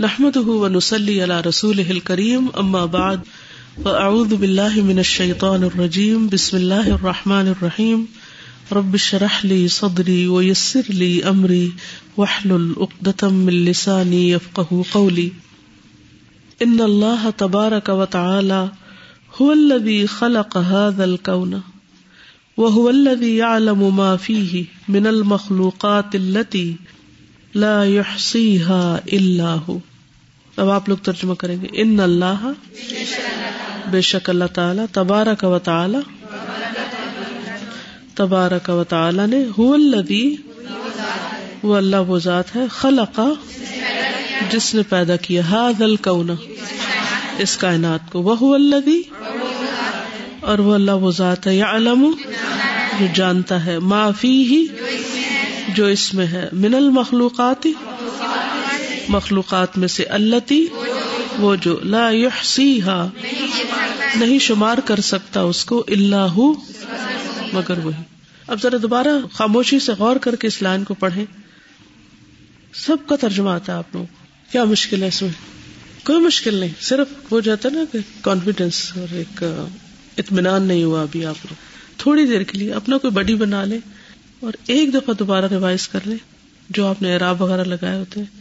نحمده ونصلي على رسوله الكريم، أما بعد، فأعوذ بالله من الشيطان الرجيم، بسم الله الرحمن الرحيم. رب اشرح لي صدري ويسر لي أمري، واحلل عقدة من لساني يفقه قولي. إن الله تبارك وتعالى هو الذي خلق هذا الكون، وهو الذي يعلم ما فيه من المخلوقات التي لا يحصيها الا هو۔ اب آپ لوگ ترجمہ کریں گے۔ ان اللہ بے شک اللہ تعالی تبارک و تعالی تبارک و تعالی نے هو الذي وہ اللہ وہ ذات ہے، خلق جس نے پیدا کیا۔ هذا الكون۔ اس کائنات کو۔ وہ الذي اور وہ اللہ وہ ذات ہے۔ یعلم جو جانتا ہے۔ ما فیہ جو اس میں ہے، من المخلوقات مخلوقات میں سے التی وہ جو لا يحصیها نہیں شمار کر سکتا اس کو اللہ مگر وہی۔ اب ذرا دوبارہ خاموشی سے غور کر کے اس لائن کو پڑھیں۔ سب کا ترجمہ آتا ہے آپ لوگ کیا مشکل ہے اس میں؟ کوئی مشکل نہیں، صرف ہو جاتا نا کہ کانفیڈینس اور ایک اطمینان نہیں ہوا ابھی آپ لوگ۔ تھوڑی دیر کے لیے اپنا کوئی بڈی بنا لے اور ایک دفعہ دوبارہ ریوائز کر لیں جو آپ نے اعراب وغیرہ لگائے ہوتے ہیں۔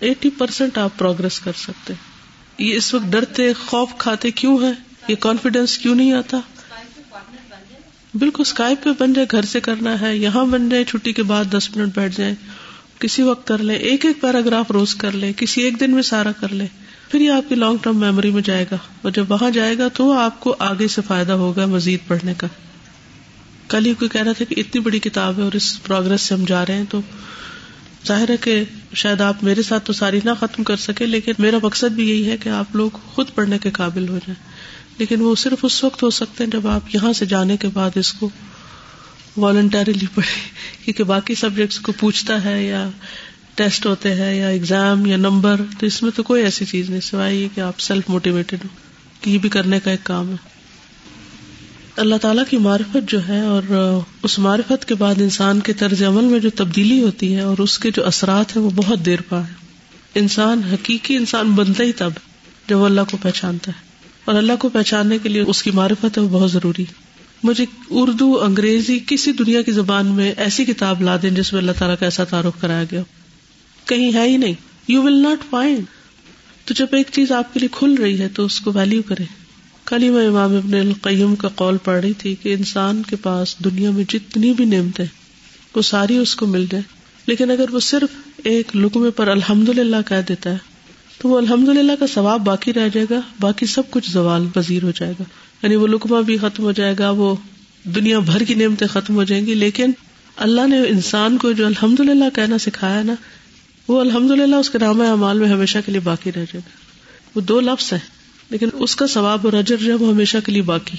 ایٹی پرسینٹ آپ پروگرس کر سکتے یہ اس وقت ڈرتے، خوف کھاتے کیوں ہے یہ کانفیڈینس کیوں نہیں آتا؟ بالکل اسکائپ پہ بن جائے، گھر سے کرنا ہے، یہاں بن جائے، چھٹی کے بعد دس منٹ بیٹھ جائیں، کسی وقت کر لیں، ایک ایک پیراگراف روز کر لیں، کسی ایک دن میں سارا کر لیں، پھر یہ آپ کی لانگ ٹرم میموری میں جائے گا۔ اور جب وہاں جائے گا تو آپ کو آگے سے فائدہ ہوگا مزید پڑھنے کا۔ کل ہی کوئی کہہ رہا تھا کہ اتنی بڑی کتاب ہے اور اس پروگرس سے ہم جا رہے ہیں، تو ظاہر ہے کہ شاید آپ میرے ساتھ تو ساری نہ ختم کر سکے، لیکن میرا مقصد بھی یہی ہے کہ آپ لوگ خود پڑھنے کے قابل ہو جائیں۔ لیکن وہ صرف اس وقت ہو سکتے ہیں جب آپ یہاں سے جانے کے بعد اس کو والنٹریلی پڑھے کیونکہ باقی سبجیکٹس کو پوچھتا ہے یا ٹیسٹ ہوتے ہیں یا اگزام یا نمبر تو اس میں تو کوئی ایسی چیز نہیں، سوائے یہ کہ آپ سیلف موٹیویٹڈ ہو کہ یہ بھی کرنے کا ایک کام ہے۔ اللہ تعالیٰ کی معرفت جو ہے اور اس معرفت کے بعد انسان کے طرز عمل میں جو تبدیلی ہوتی ہے اور اس کے جو اثرات ہیں وہ بہت دیر پا ہے۔ انسان حقیقی انسان بنتا ہی تب جب وہ اللہ کو پہچانتا ہے۔ اور اللہ کو پہچاننے کے لیے اس کی معرفت ہے وہ بہت ضروری۔ مجھے اردو، انگریزی، کسی دنیا کی زبان میں ایسی کتاب لا دیں جس میں اللہ تعالیٰ کا ایسا تعارف کرایا گیا کہیں ہے ہی نہیں۔ یو ول ناٹ فائنڈ تو جب ایک چیز آپ کے لیے کھل رہی ہے تو اس کو ویلو کرے کل ہی میں امام ابن القیم کا قول پڑھ رہی تھی کہ انسان کے پاس دنیا میں جتنی بھی نعمتیں وہ ساری اس کو مل جائے لیکن اگر وہ صرف ایک لکمے پر الحمد للہ کہہ دیتا ہے، تو وہ الحمد للہ کا ثواب باقی رہ جائے گا، باقی سب کچھ زوال پذیر ہو جائے گا۔ یعنی وہ لکما بھی ختم ہو جائے گا، وہ دنیا بھر کی نعمتیں ختم ہو جائیں گی۔ لیکن اللہ نے انسان کو جو الحمد للہ کہنا سکھایا نا، وہ الحمد للہ اس کے نام اعمال میں ہمیشہ کے لیے باقی رہ جائے گا۔ وہ دو لفظ ہیں۔ لیکن اس کا ثواب اور اجر جو ہے وہ ہمیشہ کے لیے باقی۔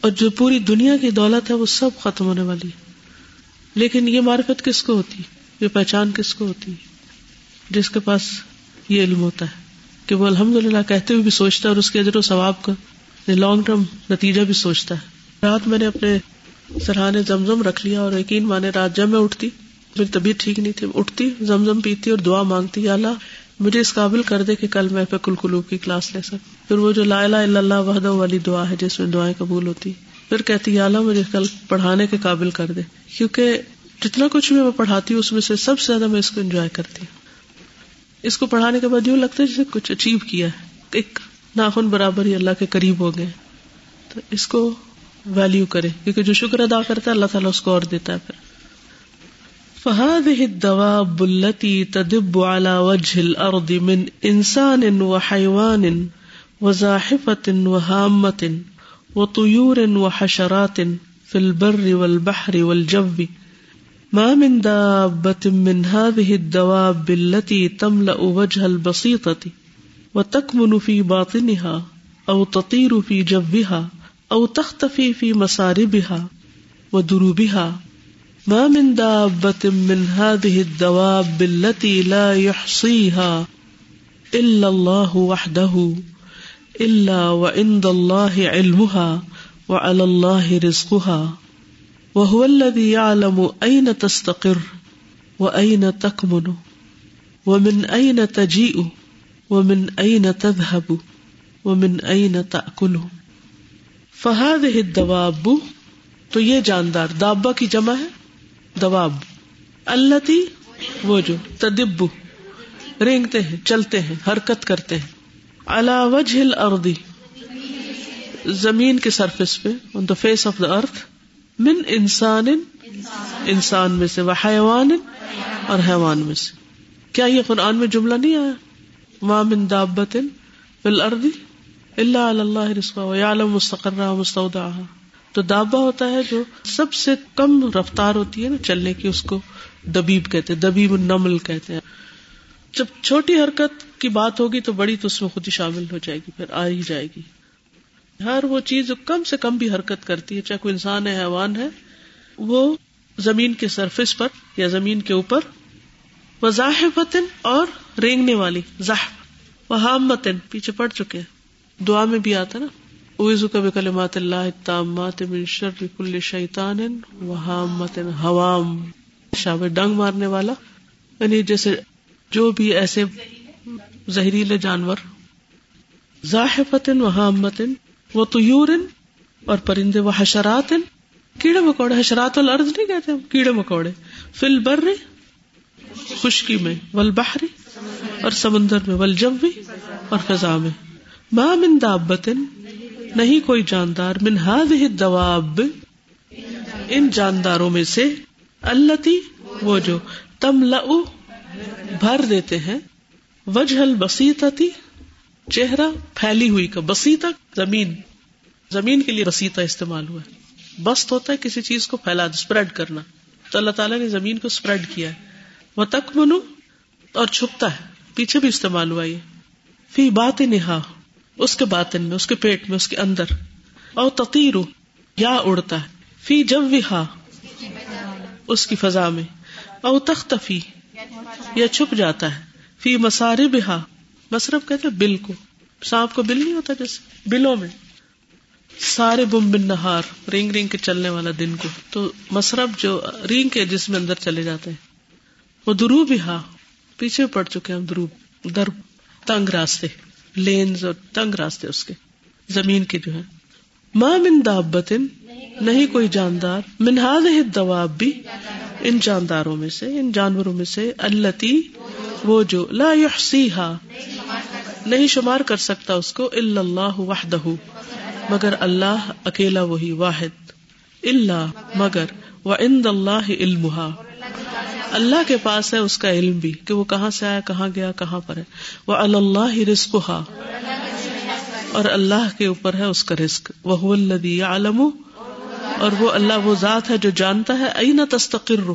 اور جو پوری دنیا کی دولت ہے وہ سب ختم ہونے والی۔ ہے لیکن یہ معرفت کس کو ہوتی؟ یہ پہچان کس کو ہوتی؟ جس کے پاس یہ علم ہوتا ہے کہ وہ الحمد للہ کہتے ہوئے بھی سوچتا ہے اور اس کے اجر و ثواب کا لانگ ٹرم نتیجہ بھی سوچتا ہے۔ رات میں نے اپنے سرحانے زمزم رکھ لیا اور یقین مانے رات جب میں اٹھتی، میری طبیعت ٹھیک نہیں تھی، اٹھتی، زمزم پیتی اور دعا مانگتی، یا اللہ مجھے اس قابل کر دے کہ کل میں پہ کل کلو کی کلاس لے سک پھر وہ جو لا الہ الا اللہ وحدہ والی دعا ہے، جس میں دعائیں قبول ہوتی، پھر کہتی، یا اللہ، مجھے کل پڑھانے کے قابل کر دے۔ کیونکہ جتنا کچھ بھی میں پڑھاتی ہوں، اس میں سے سب سے زیادہ میں اس کو انجوائے کرتی ہوں۔ اس کو پڑھانے کے بعد یوں لگتا ہے جسے کچھ اچیو کیا ہے۔ ایک ناخن برابر ہی اللہ کے قریب ہو گئے۔ تو اس کو ویلو کرے، کیونکہ جو شکر ادا کرتا ہے، اللہ تعالیٰ اس کو اور دیتا ہے پھر۔ فهذه الدواب التي تدب على وجه الأرض من إنسان وحيوان وزاحفة وهامة وطيور وحشرات في البر والبحر والجو. ما من دابة من هذه الدواب التي تملأ وجه البسيطة وتكمن في باطنها أو تطير في جوها أو تختفي في مساربها ودروبها. ما من دابة من هذه الدواب التي لا يحصيها إلا الله وحده، إلا وعند الله علمها وعلى الله رزقها، وهو الذي يعلم أين تستقر وأين تكمن، ومن أين تجيء وہ من عئی نہ تب وہ من عئی تو یہ جاندار دابا کی جمع ہے؟ دواب۔ اللہ تی وہ جو تدبو، رینگتے ہیں، چلتے ہیں، حرکت کرتے ہیں۔ اللہ وجہ اردی زمین کے سرفیس پہ آن دا فیس آف دا ارتھ من انسان انسان میں سے وہ حیوان اور حیوان میں سے۔ کیا یہ قرآن میں جملہ نہیں آیا؟ ماں من دابت فی الارض اللہ اللہ رسوا یعلم مستقرہ مستودع تو دابا ہوتا ہے جو سب سے کم رفتار ہوتی ہے نا چلنے کی، اس کو دبیب کہتے ہیں، دبیب النمل کہتے ہیں۔ جب چھوٹی حرکت کی بات ہوگی تو بڑی تو اس میں خود ہی شامل ہو جائے گی، پھر آ ہی جائے گی۔ ہر وہ چیز جو کم سے کم بھی حرکت کرتی ہے، چاہے کوئی انسان ہے، حیوان ہے، وہ زمین کے سرفیس پر یا زمین کے اوپر وضاحفتن اور رینگنے والی زاح وحامتن پیچھے پڑ چکے۔ ہیں دعا میں بھی آتا نا۔ اوزو کا بکلمات اللہ تامات من شر کل شیطان وحامتن حوام۔ شاب ڈنگ مارنے والا۔ یعنی جیسے جو بھی ایسے زہریلے جانور۔ ذاحفتن وحامتن وہ طیور اور پرندے وہ حشرات۔ کیڑے مکوڑے، حشرات الارض نہیں کہتے ہم؟ کیڑے مکوڑے۔ فل بر خشکی میں ول بحری اور سمندر میں ول اور فضا میں۔ ماں من دابتن نہیں کوئی جاندار، من هذه الدواب، ان جانداروں میں سے اللہ وہ جو تم بھر دیتے ہیں، وجہ البسیطتی، چہرہ پھیلی ہوئی کا بسیتا زمین زمین کے لیے بسیتا استعمال ہوا ہے۔ بست ہوتا ہے کسی چیز کو پھیلا اسپریڈ کرنا۔ تو اللہ تعالیٰ نے زمین کو اسپریڈ کیا ہے۔ وہ تک منو اور چھپتا ہے۔ پیچھے بھی استعمال ہوا یہ۔ فی بات نہا اس کے باطن میں، اس کے پیٹ میں، اس کے اندر۔ او تقیر یا اڑتا ہے۔ فی جب ہا اس کی فضا میں۔ او تختفی، یا چھپ جاتا ہے۔ فی مسارے بہا مسرف کہتے بل کو۔ سانپ کو بل نہیں ہوتا جیسے، بلوں میں۔ سارے بم بن نہار رینگ رینگ کے چلنے والا دن کو۔ تو مسرف جو رینگ کے جس میں اندر چلے جاتے ہیں۔ وہ درو بھی ہا پیچھے پڑ چکے ہم دروب در تنگ راستے۔ لینز اور تنگ راستے اس کے، زمین کے جو ہے ماں من دابتن، نہیں کوئی جاندار۔ منہاد دواب بھی ان جانداروں میں سے، ان جانوروں میں سے اللہ وہ جو لا یحسیہا نہیں شمار کر سکتا اس کو، اللہ وحدہ۔ مگر اللہ اکیلا وہی واحد۔ اللہ مگر و اللہ علمہا۔ اللہ کے پاس ہے اس کا علم بھی، کہ وہ کہاں سے آیا، کہاں گیا، کہاں پر ہے۔ وہ اللہ رسک اور اللہ کے اوپر ہے اس کا رسک وہ عالم اور وہ اللہ وہ ذات ہے جو جانتا ہے این تستقر،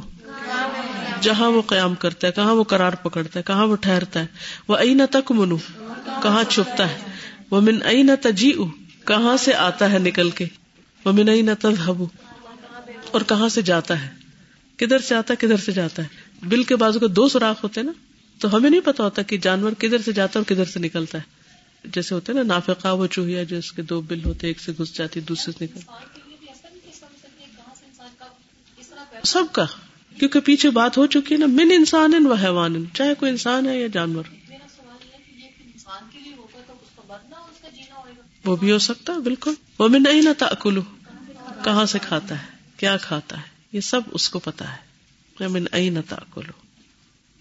جہاں وہ قیام کرتا ہے، کہاں وہ قرار پکڑتا ہے، کہاں وہ ٹھہرتا ہے۔ وہ این تک منو کہاں چھپتا ہے۔ وہ من این تجی کہاں سے آتا ہے نکل کے۔ وہ من این تذهب، اور کہاں سے جاتا ہے۔ کدھر سے آتا ہے، کدھر سے جاتا ہے۔ بل کے بازو کے دو سوراخ ہوتے ہیں نا، تو ہمیں نہیں پتا ہوتا کہ جانور کدھر سے جاتا ہے اور کدھر سے نکلتا ہے۔ جیسے ہوتے نا نافقا وہ چوہیا جو اس کے دو بل ہوتے ایک سے گھس جاتی، دوسرے سے نکل سب کا، کیونکہ پیچھے بات ہو چکی ہے نا، من انسان و حیوان چاہے کوئی انسان ہے یا جانور۔ وہ بھی ہو سکتا ہے، بالکل۔ وہ میں نہیں نہ تاکلو کہاں سے کھاتا ہے؟ کیا کھاتا ہے؟ یہ سب اس کو پتا ہے۔ من این تاکلو۔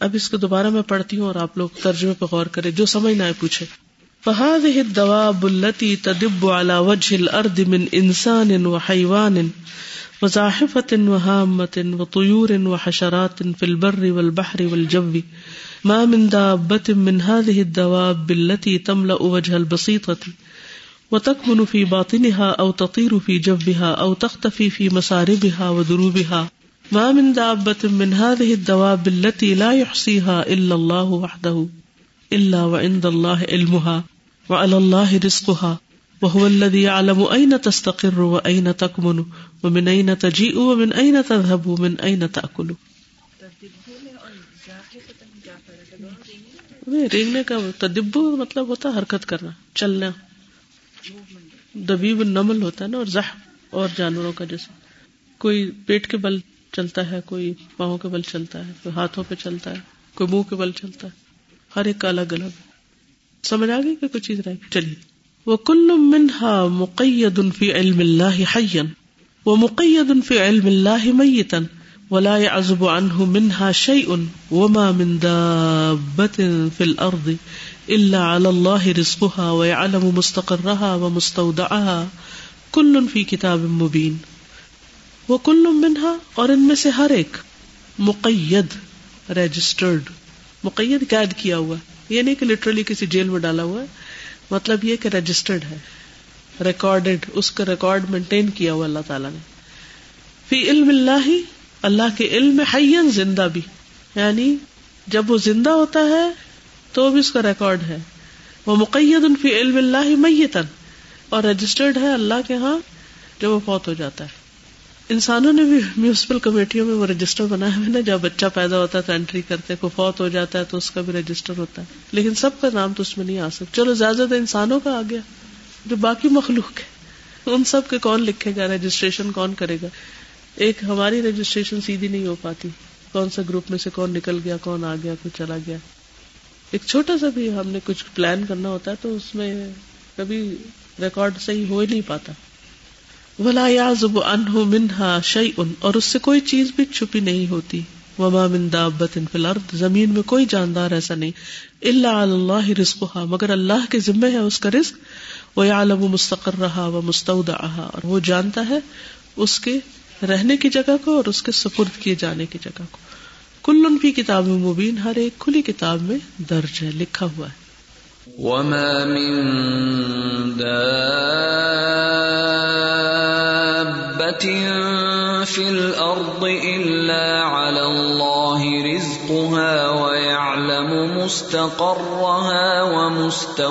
اب اس کو دوبارہ میں پڑھتی ہوں اور آپ لوگ ترجمے پہ غور کرے جو سمجھ نہ آئے پوچھے فهذه الدواب التي تدب على وجه الارض من انسان وحيوان وزاحفة وهامة وطيور وحشرات في البر والبحر والجو۔ ما من دابة من هذه الدواب التي تملأ وجه البسيطة۔ وتكمن في باطنها أو تطير في جوها أو تختفي في مساربها ودروبها ما من دابة من هذه الدواب التي لا يحصيها إلا الله وحده، إلا وعند الله علمها، وعلى الله رزقها، وهو الذي يعلم أين تستقر وأين تكمن، ومن أين تجيء ومن أين تذهب ومن أين تأكل. رینگنے کا تدبو مطلب ہوتا حرکت کرنا، چلنا۔ دبیب نمل ہوتا ہے نا اور زہ اور جانوروں کا جیسے کوئی پیٹ کے بل چلتا ہے، کوئی پاؤں کے بل چلتا ہے، کوئی ہاتھوں پہ چلتا ہے، کوئی منہ کے بل چلتا ہے۔ ہر ایک کا الگ الگ۔ سمجھ آ گئی کہ کوئی چیز رہے چلیے۔ وہ کل منہا مقید فی علم اللہ حین وہ مقید فی علم اللہ میتن ولا يعزب عنه منها شيء وما من دابة في الأرض إلا على الله رزقها ويعلم مستقرها ومستودعها. كل في كتاب مبين. وكل منها اور ان میں سے ہر ایک مقید رجسٹرڈ مقید قید کیا ہوا. یہ نہیں کہ لٹرلی کسی جیل میں ڈالا ہوا ہے. مطلب یہ کہ رجسٹرڈ ہے. ریکارڈیڈ اس کا ریکارڈ مینٹین کیا ہوا اللہ تعالیٰ نے. فی علم اللہ اللہ کے علم میں حین زندہ بھی. یعنی جب وہ زندہ ہوتا ہے تو بھی اس کا ریکارڈ ہے۔ وہ مقید ان فی علم اللہ میتن۔ اور رجسٹرڈ ہے اللہ کے ہاں جب وہ فوت ہو جاتا ہے۔ انسانوں نے بھی میونسپل کمیٹیوں میں وہ رجسٹر بنایا ہوا نا جب بچہ پیدا ہوتا ہے تو انٹری کرتے کوئی فوت ہو جاتا ہے تو اس کا بھی رجسٹر ہوتا ہے۔ لیکن سب کا نام تو اس میں نہیں آ سکتا۔ چلو زیادہ زیادہ انسانوں کا آ گیا۔ جو باقی مخلوق ہے ان سب کے کون لکھے گا؟ رجسٹریشن کون کرے گا؟ ایک ہماری رجسٹریشن سیدھی نہیں ہو پاتی۔ کون سا گروپ میں سے کون نکل گیا، کون آ گیا کچھ چلا گیا؟ ایک چھوٹا سا بھی ہم نے کچھ پلان کرنا ہوتا ہے تو اس میں کبھی ریکارڈ صحیح ہو ہی نہیں پاتا۔ ولا یازب انہ منہا شعی ان اور اس سے کوئی چیز بھی چھپی نہیں ہوتی۔ وما من دابت فی الارض زمین میں کوئی جاندار ایسا نہیں۔ الا اللہ رزقها، مگر اللہ کے ذمہ ہے اس کا رزق۔ وہ عالم مستقر رہا و مستودعها اور وہ جانتا ہے اس کے رہنے کی جگہ کو اور اس کے سپرد کیے جانے کی جگہ کو۔ کل ان کتاب مبین، ہر ایک کھلی کتاب میں درج ہے، لکھا ہوا ہے۔ وما من في الأرض إلا على الله رزقها ويعلم مستقرها ومستودعها۔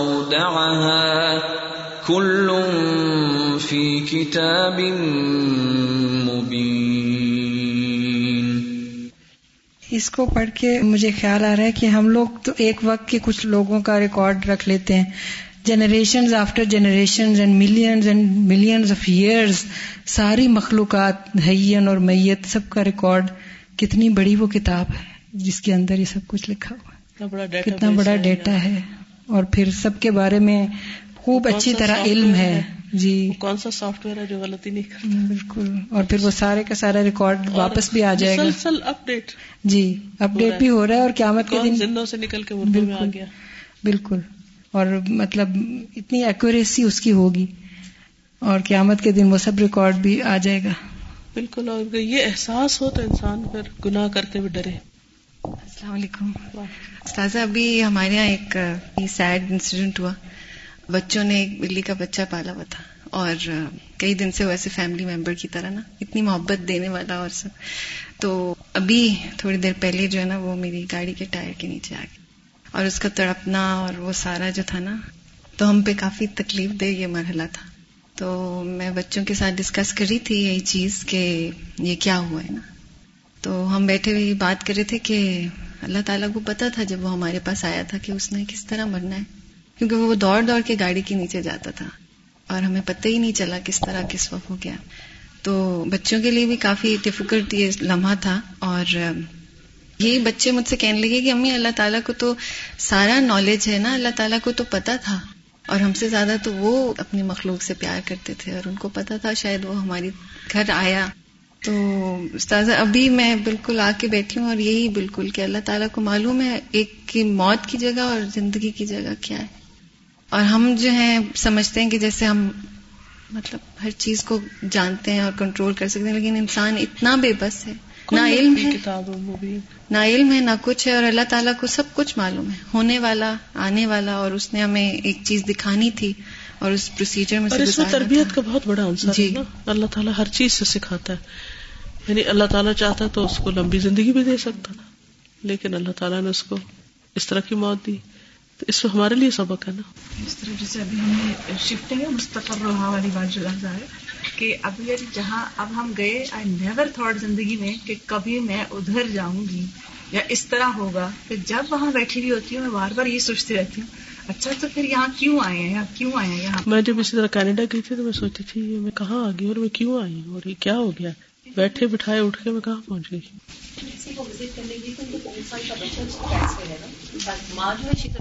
كل في كتاب اس کو پڑھ کے مجھے خیال آ رہا ہے کہ ہم لوگ تو ایک وقت کے کچھ لوگوں کا ریکارڈ رکھ لیتے ہیں۔ Generation after generation and millions and millions of years ساری مخلوقات حین اور میت سب کا ریکارڈ کتنی بڑی وہ کتاب ہے جس کے اندر یہ سب کچھ لکھا ہوا ہے۔ کتنا بڑا ڈیٹا ہے۔ اور پھر سب کے بارے میں خوب اچھی طرح علم ہے؟ جی۔ کون سا سافٹ ویئر ہے جو غلطی نہیں کرتا؟ بالکل۔ اور پھر وہ سارے کا سارا ریکارڈ واپس بھی آ جائے گا۔ اپ ڈیٹ جی اپ ڈیٹ بھی ہو رہا ہے اور قیامت کے دن زندوں سے نکل کے میں آ گیا؟ بالکل۔ اور مطلب اتنی ایکوریسی اس کی ہوگی۔ اور قیامت کے دن وہ سب ریکارڈ بھی آ جائے گا۔ بالکل اور یہ احساس ہو تو انسان پھر گناہ کرتے ہوئے ڈرے۔ السلام علیکم۔ استاذہ ابھی ہمارے یہاں ایک سیڈ انسیڈنٹ ہوا۔ بچوں نے ایک بلی کا بچہ پالا ہوا تھا اور کئی دن سے ویسے فیملی ممبر کی طرح نا، اتنی محبت دینے والا اور سب۔ تو ابھی تھوڑی دیر پہلے جو ہے نا، وہ میری گاڑی کے ٹائر کے نیچے آ گیا اور اس کا تڑپنا اور وہ سارا جو تھا نا، تو ہم پہ کافی تکلیف دہ یہ مرحلہ تھا۔ تو میں بچوں کے ساتھ ڈسکس کری تھی یہی چیز کہ یہ کیا ہوا ہے نا۔ تو ہم بیٹھے ہوئے بات کر رہے تھے کہ اللہ تعالیٰ کو پتا تھا جب وہ ہمارے پاس آیا تھا کہ اس نے کس طرح مرنا ہے۔ کیونکہ وہ دوڑ دوڑ کے گاڑی کے نیچے جاتا تھا اور ہمیں پتہ ہی نہیں چلا کس طرح کس وقت ہو گیا۔ تو بچوں کے لیے بھی کافی ڈفیکلٹ یہ لمحہ تھا اور یہی بچے مجھ سے کہنے لگے کہ امی اللہ تعالیٰ کو تو سارا نالج ہے نا، اللہ تعالیٰ کو تو پتا تھا۔ اور ہم سے زیادہ تو وہ اپنی مخلوق سے پیار کرتے تھے اور ان کو پتا تھا شاید وہ ہماری گھر آیا۔ تو استاذہ، ابھی میں بالکل آ کے بیٹھی ہوں اور یہی بالکل کہ اللہ تعالیٰ کو معلوم ہے ایک کی موت کی جگہ اور زندگی کی جگہ کیا ہے۔ اور ہم جو ہیں سمجھتے ہیں کہ جیسے ہم مطلب ہر چیز کو جانتے ہیں اور کنٹرول کر سکتے ہیں لیکن انسان اتنا بے بس ہے نہ علم ہے نہ علم ہے نہ کچھ ہے اور اللہ تعالیٰ کو سب کچھ معلوم ہے۔ ہونے والا آنے والا اور اس نے ہمیں ایک چیز دکھانی تھی اور اس پروسیجر میں اور اس میں تربیت کا بہت بڑا عنصر جی۔ اللہ تعالیٰ ہر چیز سے سکھاتا ہے۔ یعنی اللہ تعالیٰ چاہتا تو اس کو لمبی زندگی بھی دے سکتا۔ لیکن اللہ تعالیٰ نے اس کو اس طرح کی موت دی۔ تو اس میں ہمارے لیے سبق ہے نا۔ اس طرح جیسے ابھی ہم نے شفٹنگ مستقر رہا والی بات جو لفظ ہے کہ اب یعنی جہاں اب ہم گئے آئی نیور تھاٹ زندگی میں کہ کبھی میں ادھر جاؤں گی یا اس طرح ہوگا کہ جب وہاں بیٹھی ہوئی ہوتی ہوں میں بار بار یہ سوچتی رہتی ہوں اچھا تو پھر یہاں کیوں آئے ہیں؟ کیوں آئے ہیں؟ یہاں میں جب اسی طرح کینیڈا گئی تھی تو میں سوچتی تھی میں کہاں آ گئی اور میں کیوں آئی اور یہ کیا ہو گیا؟ بیٹھے بٹھائے اٹھ کے میں کہاں پہنچ گئی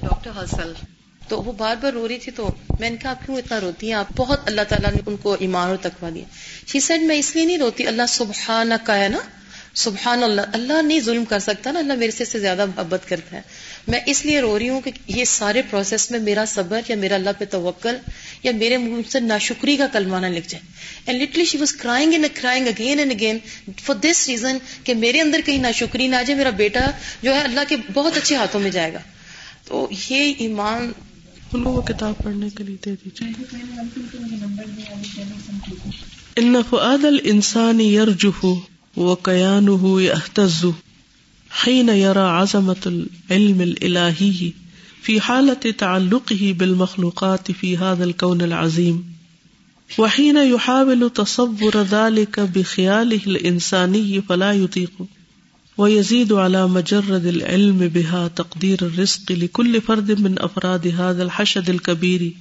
ڈاکٹر ہرسل تو وہ بار بار رو رہی تھی تو میں نے کہا آپ کیوں اتنا روتی ہیں؟ آپ بہت اللہ تعالیٰ نے ان کو ایمان اور تکوا دیا۔ شی سیڈ میں اس لیے نہیں روتی، اللہ سبحانہ کا ہے نا؟ سبحان اللہ اللہ نہیں ظلم کر سکتا نا اللہ میرے سے زیادہ محبت کرتا ہے۔ میں اس لیے رو رہی ہوں کہ یہ سارے پروسیس میں میرا صبر یا میرا اللہ پہ توکل یا میرے منہ سے ناشکری کا کلمہ نہ لکھ جائے۔ And lately she was crying and crying again and again for this reason کہ میرے اندر کہیں ناشکری نہ آ جائے میرا بیٹا جو ہے اللہ کے بہت اچھے ہاتھوں میں جائے گا۔ تو یہ ایمان ان کو وہ کتاب پڑھنے کے لیے دے دیجیے ان فؤاد الانسان يرجف وكيانه يهتز حين يرى عظمة العلم الإلهي في حالة تعلقه بالمخلوقات في هذا الكون العظيم. وحين يحاول تصور ذلك بخياله الإنساني فلا يطيق. ويزيد على مجرد العلم بها تقدير الرزق لكل فرد من أفراد هذا الحشد الكبير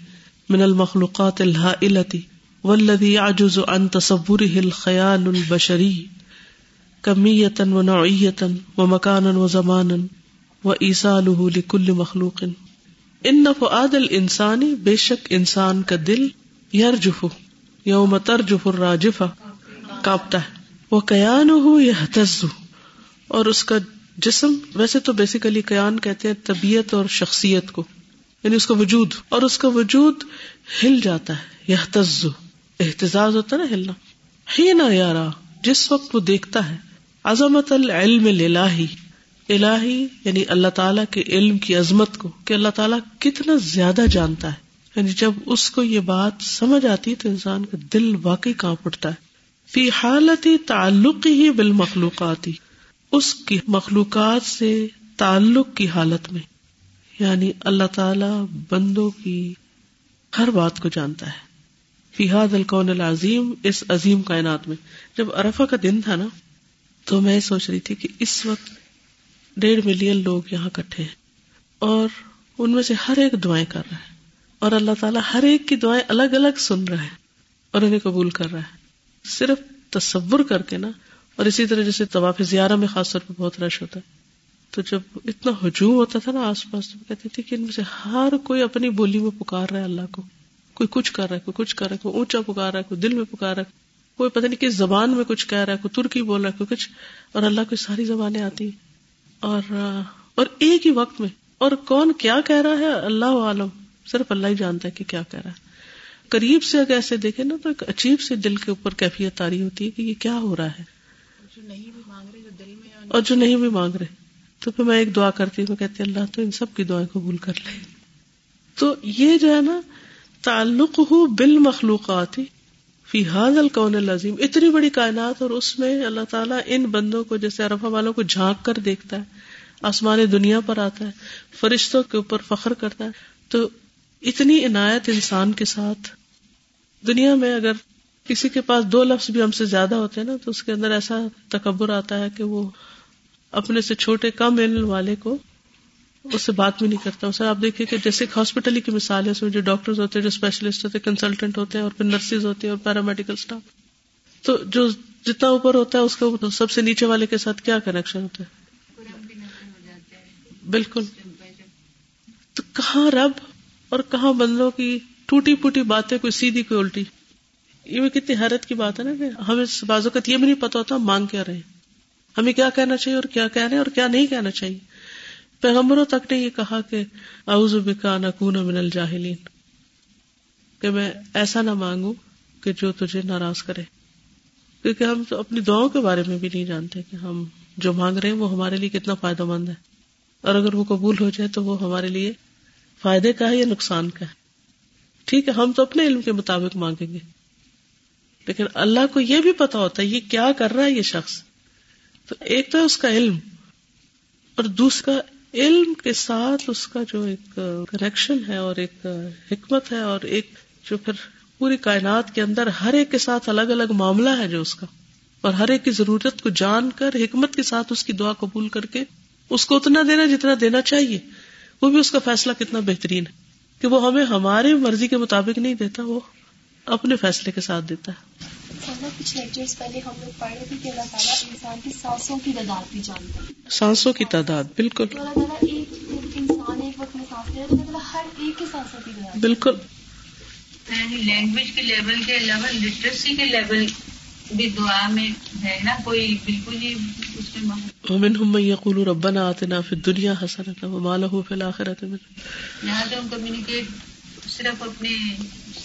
من المخلوقات الهائلة، والذي يعجز عن تصوره الخيال البشري. کمیت و نوعیت و مکان و زمان و ایسال لکل مخلوق۔ ان فعاد الانسانی بے شک انسان کا دل یرجف، یوم ترجف الراجفہ کاپتا ہے۔ وہ قیان ہو یا اور اس کا جسم ویسے تو بیسیکلی قیان کہتے ہیں طبیعت اور شخصیت کو یعنی اس کا وجود، اور اس کا وجود ہل جاتا ہے۔ یہ احتجاج ہوتا ہے نا ہلنا۔ ہی نہ یارا، جس وقت وہ دیکھتا ہے عظمت العلم الہی الہی یعنی اللہ تعالیٰ کے علم کی عظمت کو، کہ اللہ تعالیٰ کتنا زیادہ جانتا ہے۔ یعنی جب اس کو یہ بات سمجھ آتی تو انسان کا دل واقعی کہاں پڑتا ہے۔ فی حالت تعلق ہی بالمخلوقاتی اس کی مخلوقات سے تعلق کی حالت میں۔ یعنی اللہ تعالی بندوں کی ہر بات کو جانتا ہے۔ فی حاد القون العظیم، اس عظیم کائنات میں۔ جب ارفا کا دن تھا نا تو میں سوچ رہی تھی کہ اس وقت ڈیڑھ ملین لوگ یہاں کٹھے ہیں اور ان میں سے ہر ایک دعائیں کر رہا ہے اور اللہ تعالیٰ ہر ایک کی دعائیں الگ الگ سن رہا ہے اور انہیں قبول کر رہا ہے صرف تصور کر کے نا اور اسی طرح جیسے طواف زیارہ میں خاص طور پہ بہت رش ہوتا ہے تو جب اتنا ہجوم ہوتا تھا نا آس پاس تو کہتے تھے کہ ان میں سے ہر کوئی اپنی بولی میں پکار رہا ہے اللہ کو، کوئی کچھ کر رہا ہے، کوئی کچھ کر رہا ہے، کوئی اونچا پکار رہا ہے، کوئی دل میں پکار رہا ہے۔ کوئی پتہ نہیں کس زبان میں کچھ کہہ رہا ہے کوئی ترکی بول رہا ہے کوئی کچھ اور اللہ کو ساری زبانیں آتی اور اور ایک ہی وقت میں اور کون کیا کہہ رہا ہے؟ اللہ عالم۔ صرف اللہ ہی جانتا ہے کہ کیا کہہ رہا ہے۔ قریب سے اگر ایسے دیکھے نا تو ایک عجیب سے دل کے اوپر کیفیت تاری ہوتی ہے کہ یہ کیا ہو رہا ہے۔ اور جو نہیں بھی مانگ رہے۔ تو پھر میں ایک دعا کرتی ہوں کہتی اللہ تو ان سب کی دعائیں قبول کر لے۔ تو یہ جو ہے نا تعلق ہو بال مخلوقات فی حاض القون العظیم، اتنی بڑی کائنات اور اس میں اللہ تعالیٰ ان بندوں کو، جیسے ارفا والوں کو جھانک کر دیکھتا ہے، آسمان دنیا پر آتا ہے، فرشتوں کے اوپر فخر کرتا ہے۔ تو اتنی عنایت انسان کے ساتھ۔ دنیا میں اگر کسی کے پاس دو لفظ بھی ہم سے زیادہ ہوتے ہیں نا، تو اس کے اندر ایسا تکبر آتا ہے کہ وہ اپنے سے چھوٹے کم علم والے کو اس سے بات بھی نہیں کرتا اسے آپ دیکھیں کہ جیسے ایک ہاسپٹل کی مثال ہے، اس میں جو ڈاکٹر ہوتے ہیں، جو اسپیشلسٹ ہوتے ہیں کنسلٹنٹ ہوتے ہیں، اور پھر نرسز ہوتے ہیں اور پیرامیڈیکل اسٹاف تو جو جتنا اوپر ہوتا ہے، اس کا سب سے نیچے والے کے ساتھ کیا کنیکشن ہوتا ہے؟ بالکل۔ تو کہاں رب اور کہاں بندوں کی ٹوٹی پوٹی باتیں، کوئی سیدھی، کوئی الٹی؟ یہ بھی کتنی حیرت کی بات ہے نا کہ ہمیں بازوقت یہ بھی نہیں پتا ہوتا مانگ کیا رہے ہمیں کیا کہنا چاہیے اور کیا کہہ رہے ہیں اور کیا نہیں کہنا چاہیے۔ پیغمبروں تک نے یہ کہا کہ اعوذ بکا نکون من الجاہلین، کہ میں ایسا نہ مانگوں کہ جو تجھے ناراض کرے۔ کیونکہ ہم تو اپنی دعاؤں کے بارے میں بھی نہیں جانتے کہ ہم جو مانگ رہے ہیں وہ ہمارے لیے کتنا فائدہ مند ہے۔ اور اگر وہ قبول ہو جائے تو وہ ہمارے لیے فائدے کا ہے یا نقصان کا ہے۔ ٹھیک ہے، ہم تو اپنے علم کے مطابق مانگیں گے۔ لیکن اللہ کو یہ بھی پتا ہوتا ہے یہ کیا کر رہا ہے یہ شخص۔ تو ایک تو اس کا علم اور دوسرا علم کے ساتھ اس کا جو ایک کنیکشن ہے اور ایک حکمت ہے اور ایک جو پھر پوری کائنات کے اندر ہر ایک کے ساتھ الگ الگ معاملہ ہے جو اس کا۔ اور ہر ایک کی ضرورت کو جان کر، حکمت کے ساتھ اس کی دعا قبول کر کے اس کو اتنا دینا جتنا دینا چاہیے، وہ بھی اس کا فیصلہ کتنا بہترین ہے۔ کہ وہ ہمیں ہماری مرضی کے مطابق نہیں دیتا، وہ اپنے فیصلے کے ساتھ دیتا ہے۔ کچھ لیکچرز پہلے ہم لوگ پڑھ رہے تھے کہ اللہ تعالیٰ انسان کی سانسوں کی تعداد بھی جانتا ہے۔ سانسوں کی تعداد بالکل۔ اللہ تعالیٰ ایک انسان ایک وقت میں سانس کہنے کا مطلب ہر ایک کے ساتھ ساتھ ہی دعا بالکل۔ یعنی لینگویج کے لیول کے علاوہ لٹریسی کے لیول بھی دعا میں ہے نا کوئی بالکل ہی اس میں ومنهم من يقول ربنا آتنا في الدنيا حسنة وما له في الآخرة من یہاں تو ہم کمیونیکیٹ صرف اپنے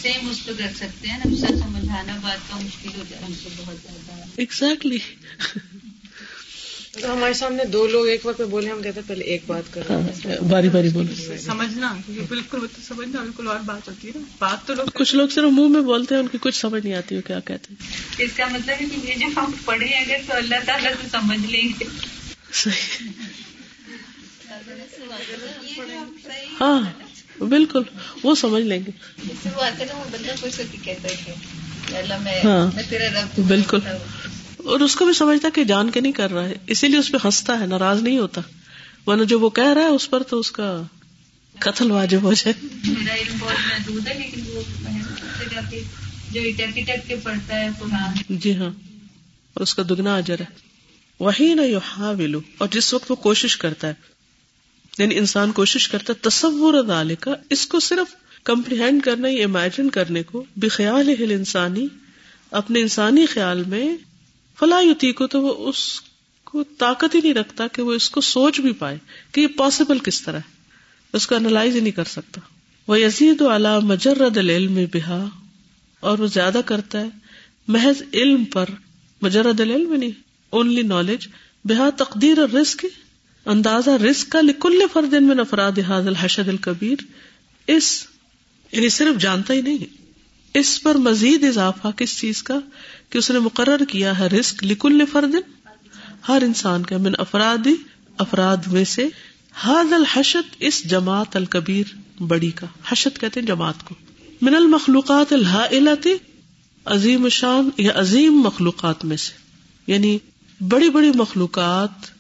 سیم اس پہ کر سکتے ہیں نا دوسرا سمجھانا بات کا مشکل ہو جائے۔ ہم سے بہت زیادہ۔ ایگزیکٹلی تو ہمارے سامنے دو لوگ ایک وقت میں بولے ہم کہتے ہیں پہلے ایک بات کرو۔ باری باری بولو۔ سمجھنا بالکل وہ تو سمجھنا بالکل اور بات ہوتی ہے نا۔ بات تو لوگ کچھ لوگ صرف منہ میں بولتے ہیں ان کی کچھ سمجھ نہیں آتی وہ کیا کہتے ہیں۔ اس کا مطلب ہے کہ یہ جو ہم پڑھے اگر تو اللہ تعالیٰ تو سمجھ لیں گے۔ صحیح۔ ہاں۔ بالکل وہ سمجھ لیں گے۔ ہاں۔ بالکل۔ اور اس کو بھی سمجھتا کہ جان کے نہیں کر رہا ہے اسی لیے اس پہ ہنستا ہے ناراض نہیں ہوتا۔ ورنہ جو وہ کہہ رہا ہے اس پر تو اس کا قتل واجب ہو جائے۔ میرا علم بہت محدود ہے لیکن وہ محنت سے جا کے جو اٹک اٹک کے پڑھتا ہے قرآن جی ہاں اور اس کا دگنا اجر ہے۔ وہی نہ یحاولو اور جس وقت وہ کوشش کرتا ہے یعنی انسان کوشش کرتا ہے تصور ذالک کا، اس کو صرف کمپریہینڈ کرنا یا امیجن کرنے کو بخیال ہل انسانی، اپنے انسانی خیال میں فلا یوتی کو تو وہ اس کو طاقت ہی نہیں رکھتا کہ وہ اس کو سوچ بھی پائے کہ یہ پاسبل کس طرح ہے۔ اس کو انالائز ہی نہیں کر سکتا۔ وہ یزید والا مجرد العلم بہا اور وہ زیادہ کرتا ہے محض علم پر۔ مجرد العلم نہیں اونلی نالج بہا تقدیر اور رزق اندازہ رزق کا لکل فرد من افراد حاض الحشد الکبیر اس یعنی صرف جانتا ہی نہیں، اس پر مزید اضافہ کس چیز کا؟ کہ اس نے مقرر کیا ہے رزق لکل فرد ہر انسان کا من افرادی، افراد میں سے۔ حاض الحشد اس جماعت الکبیر بڑی کا، حشد کہتے ہیں جماعت کو۔ من المخلوقات الحائلتی عظیم شان یا عظیم مخلوقات میں سے۔ یعنی بڑی بڑی مخلوقات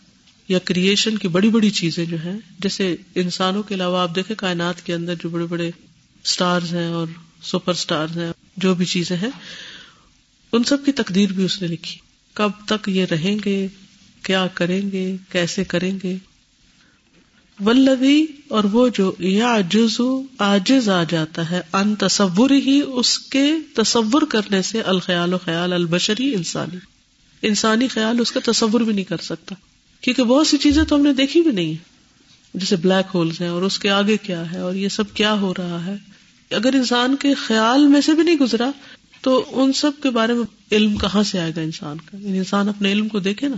یا کریشن کی بڑی بڑی چیزیں جو ہیں، جیسے انسانوں کے علاوہ آپ دیکھیں کائنات کے اندر جو بڑے بڑے سٹارز ہیں اور سپر سٹارز ہیں، جو بھی چیزیں ہیں، ان سب کی تقدیر بھی اس نے لکھی۔ کب تک یہ رہیں گے، کیا کریں گے، کیسے کریں گے۔ ولوی اور وہ جو یا جزو آجز آ جاتا ہے ان تصور ہی اس کے تصور کرنے سے الخیال و خیال البشری انسانی۔ انسانی خیال اس کا تصور بھی نہیں کر سکتا۔ کیونکہ بہت سی چیزیں تو ہم نے دیکھی بھی نہیں جیسے بلیک ہولز ہیں اور اس کے آگے کیا ہے اور یہ سب کیا ہو رہا ہے۔ اگر انسان کے خیال میں سے بھی نہیں گزرا، تو ان سب کے بارے میں علم کہاں سے آئے گا انسان کا؟ یعنی انسان اپنے علم کو دیکھے نا۔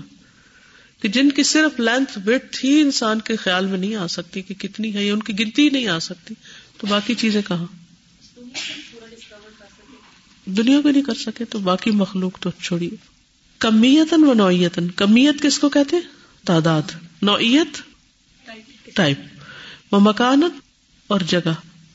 کہ جن کی صرف لینتھ ویٹ ہی انسان کے خیال میں نہیں آ سکتی کہ کتنی ہے یا ان کی گنتی نہیں آ سکتی۔ تو باقی چیزیں کہاں؟ دنیا کو نہیں کر سکے تو باقی مخلوق تو چھوڑیے۔ کمیتن و نوعیتن کمیت کس کو کہتے تعداد، نوعیت ٹائپ و مکانت اور جگہ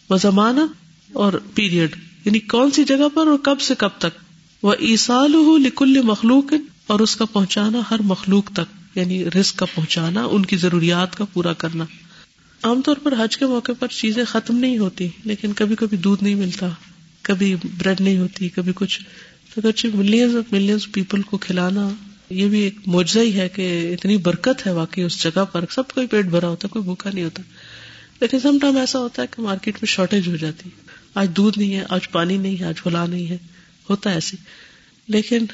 و زمانت اور پیریڈ یعنی کون سی جگہ پر اور کب سے کب تک۔ وہ ایسال لکل مخلوق اور اس کا پہنچانا ہر مخلوق تک یعنی رزق کا پہنچانا، ان کی ضروریات کا پورا کرنا۔ عام طور پر حج کے موقع پر چیزیں ختم نہیں ہوتی، لیکن کبھی کبھی دودھ نہیں ملتا، کبھی بریڈ نہیں ہوتی، کبھی کچھ۔ تو اگرچہ ملینز آف ملینز پیپل کو کھلانا یہ بھی ایک معجزہ ہی ہے کہ اتنی برکت ہے واقعی اس جگہ پر، سب کوئی پیٹ بھرا ہوتا ہے کوئی بھوکا نہیں ہوتا۔ لیکن سم ٹائم ایسا ہوتا ہے کہ مارکیٹ میں شارٹیج ہو جاتی۔ ہے آج دودھ نہیں ہے، آج پانی نہیں ہے، آج پھلا نہیں ہے۔ ہوتا ہے ایسے۔ لیکن